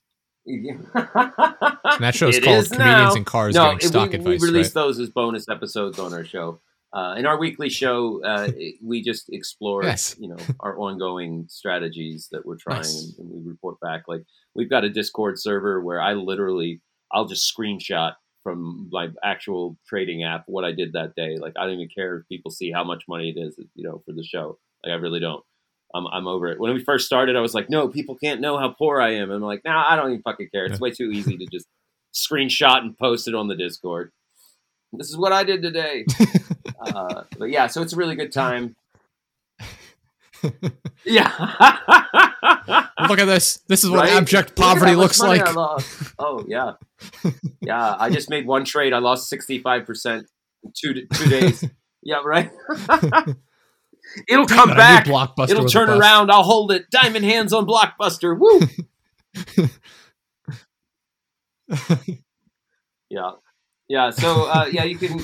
and And that show is called Comedians in Cars no, Getting Stock we, Advice. we release right? those as bonus episodes on our show. Uh, in our weekly show, uh, we just explore, Yes. you know, our ongoing strategies that we're trying, Nice. and, and we report back. Like we've got a Discord server where I literally, I'll just screenshot from my actual trading app what I did that day. Like I don't even care if people see how much money it is, you know, for the show. Like I really don't. I'm, I'm over it. When we first started, I was like, no, people can't know how poor I am. And I'm like, nah, I don't even fucking care. It's way too easy to just screenshot and post it on the Discord. This is what I did today. uh, but yeah, so it's a really good time. Yeah. Look at this. This is what Right? abject poverty how looks like. Oh yeah, yeah. I just made one trade. I lost sixty five percent two two days. Yeah, right. It'll come I back. Blockbuster It'll turn around. I'll hold it. Diamond hands on Blockbuster. Woo. yeah, yeah. So uh, yeah, you can.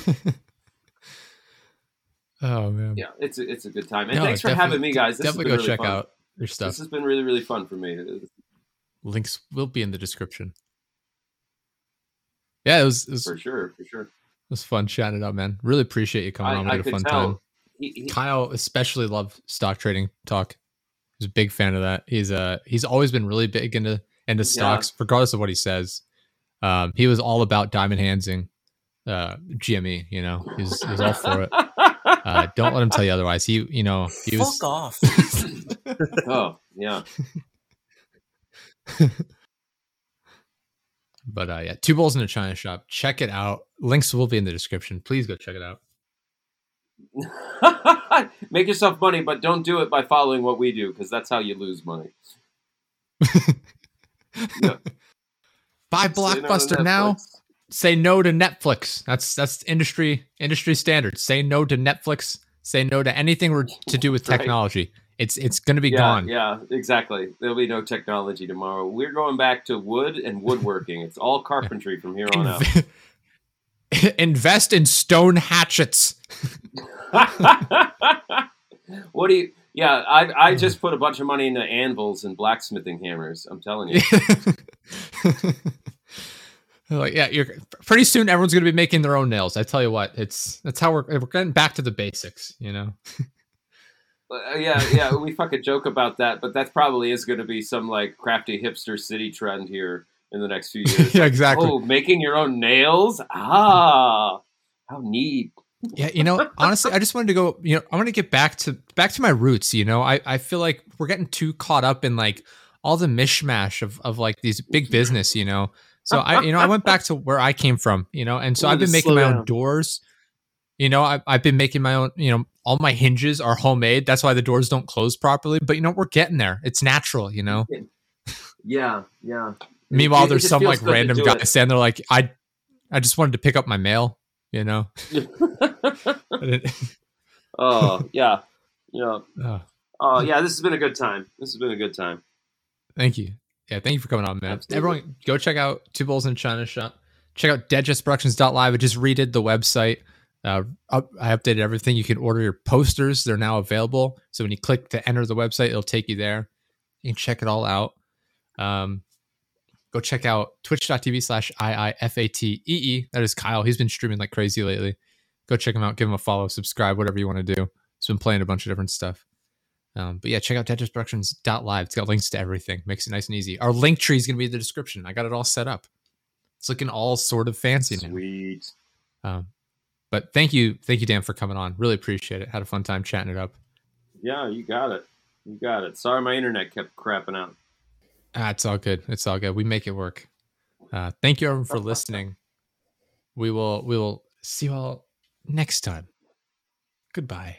Oh man. Yeah, it's a, it's a good time. And No, thanks for having me, guys. This Definitely go really check fun. out your stuff. This has been really really fun for me. Links will be in the description. Yeah, it was it was, For sure, for sure. It was fun chatting it up, man. Really appreciate you coming I, on. We had a fun tell. time. He, he, Kyle especially loved stock trading talk. He's a big fan of that. He's uh he's always been really big into into Yeah. stocks, regardless of what he says. Um, he was all about diamond handsing, uh, GME. You know, he's he's all for it. Uh, don't let him tell you otherwise. He, you know, he was. Fuck off. oh yeah, But uh, yeah, two bulls in a china shop. Check it out. Links will be in the description. Please go check it out. make yourself money, but don't do it by following what we do because that's how you lose money. Buy Say no to Blockbuster now. Say no to Netflix. That's that's industry industry standard. Say no to Netflix. Say no to anything to do with Right. technology. It's it's going to be yeah, gone. Yeah, exactly. There'll be no technology tomorrow. We're going back to wood and woodworking. It's all carpentry from here on out. Invest in stone hatchets. what do you? Yeah, I I just put a bunch of money into anvils and blacksmithing hammers. I'm telling you. like yeah, you're pretty soon. Everyone's going to be making their own nails. I tell you what, it's that's how we're we're getting back to the basics. You know. Uh, yeah, yeah, we fucking joke about that, but that probably is going to be some like crafty hipster city trend here in the next few years. yeah, exactly. Oh, making your own nails? Ah, how neat. Yeah, you know, honestly, I just wanted to go, you know, I want to get back to back to my roots, you know. I I feel like we're getting too caught up in like all the mishmash of of like these big business, you know. So I you know, I went back to where I came from, you know, and so I've been making my own doors. You know, I I've been making my own, you know, all my hinges are homemade. That's why the doors don't close properly, but you know, we're getting there. It's natural, you know. Yeah, yeah. Meanwhile, It- there's some like random guy it. standing there like I I just wanted to pick up my mail, you know. Oh, yeah, yeah. oh. Oh, yeah. This has been a good time. This has been a good time. Thank you. Yeah, thank you for coming on, man. Absolutely. Everyone, go check out Two Bulls in China Shop. Check out deadjustproductions.live. I just redid the website. Uh, I updated everything. You can order your posters. They're now available. So when you click to enter the website, it'll take you there. You can check it all out. Um, go check out twitch.tv slash IIFATEE. That is Kyle. He's been streaming like crazy lately. Go check him out. Give him a follow, subscribe, whatever you want to do. He's been playing a bunch of different stuff. Um, but yeah, check out DeadJustProductions.live. It's got links to everything. Makes it nice and easy. Our link tree is going to be in the description. I got it all set up. It's looking all sort of fancy now. Sweet. Um, but thank you, thank you, Dan, for coming on. Really appreciate it. Had a fun time chatting it up. Yeah, you got it. You got it. Sorry, my internet kept crapping out. Ah, it's all good. It's all good. We make it work. Uh, thank you everyone for listening. We will we will see you all next time. Goodbye.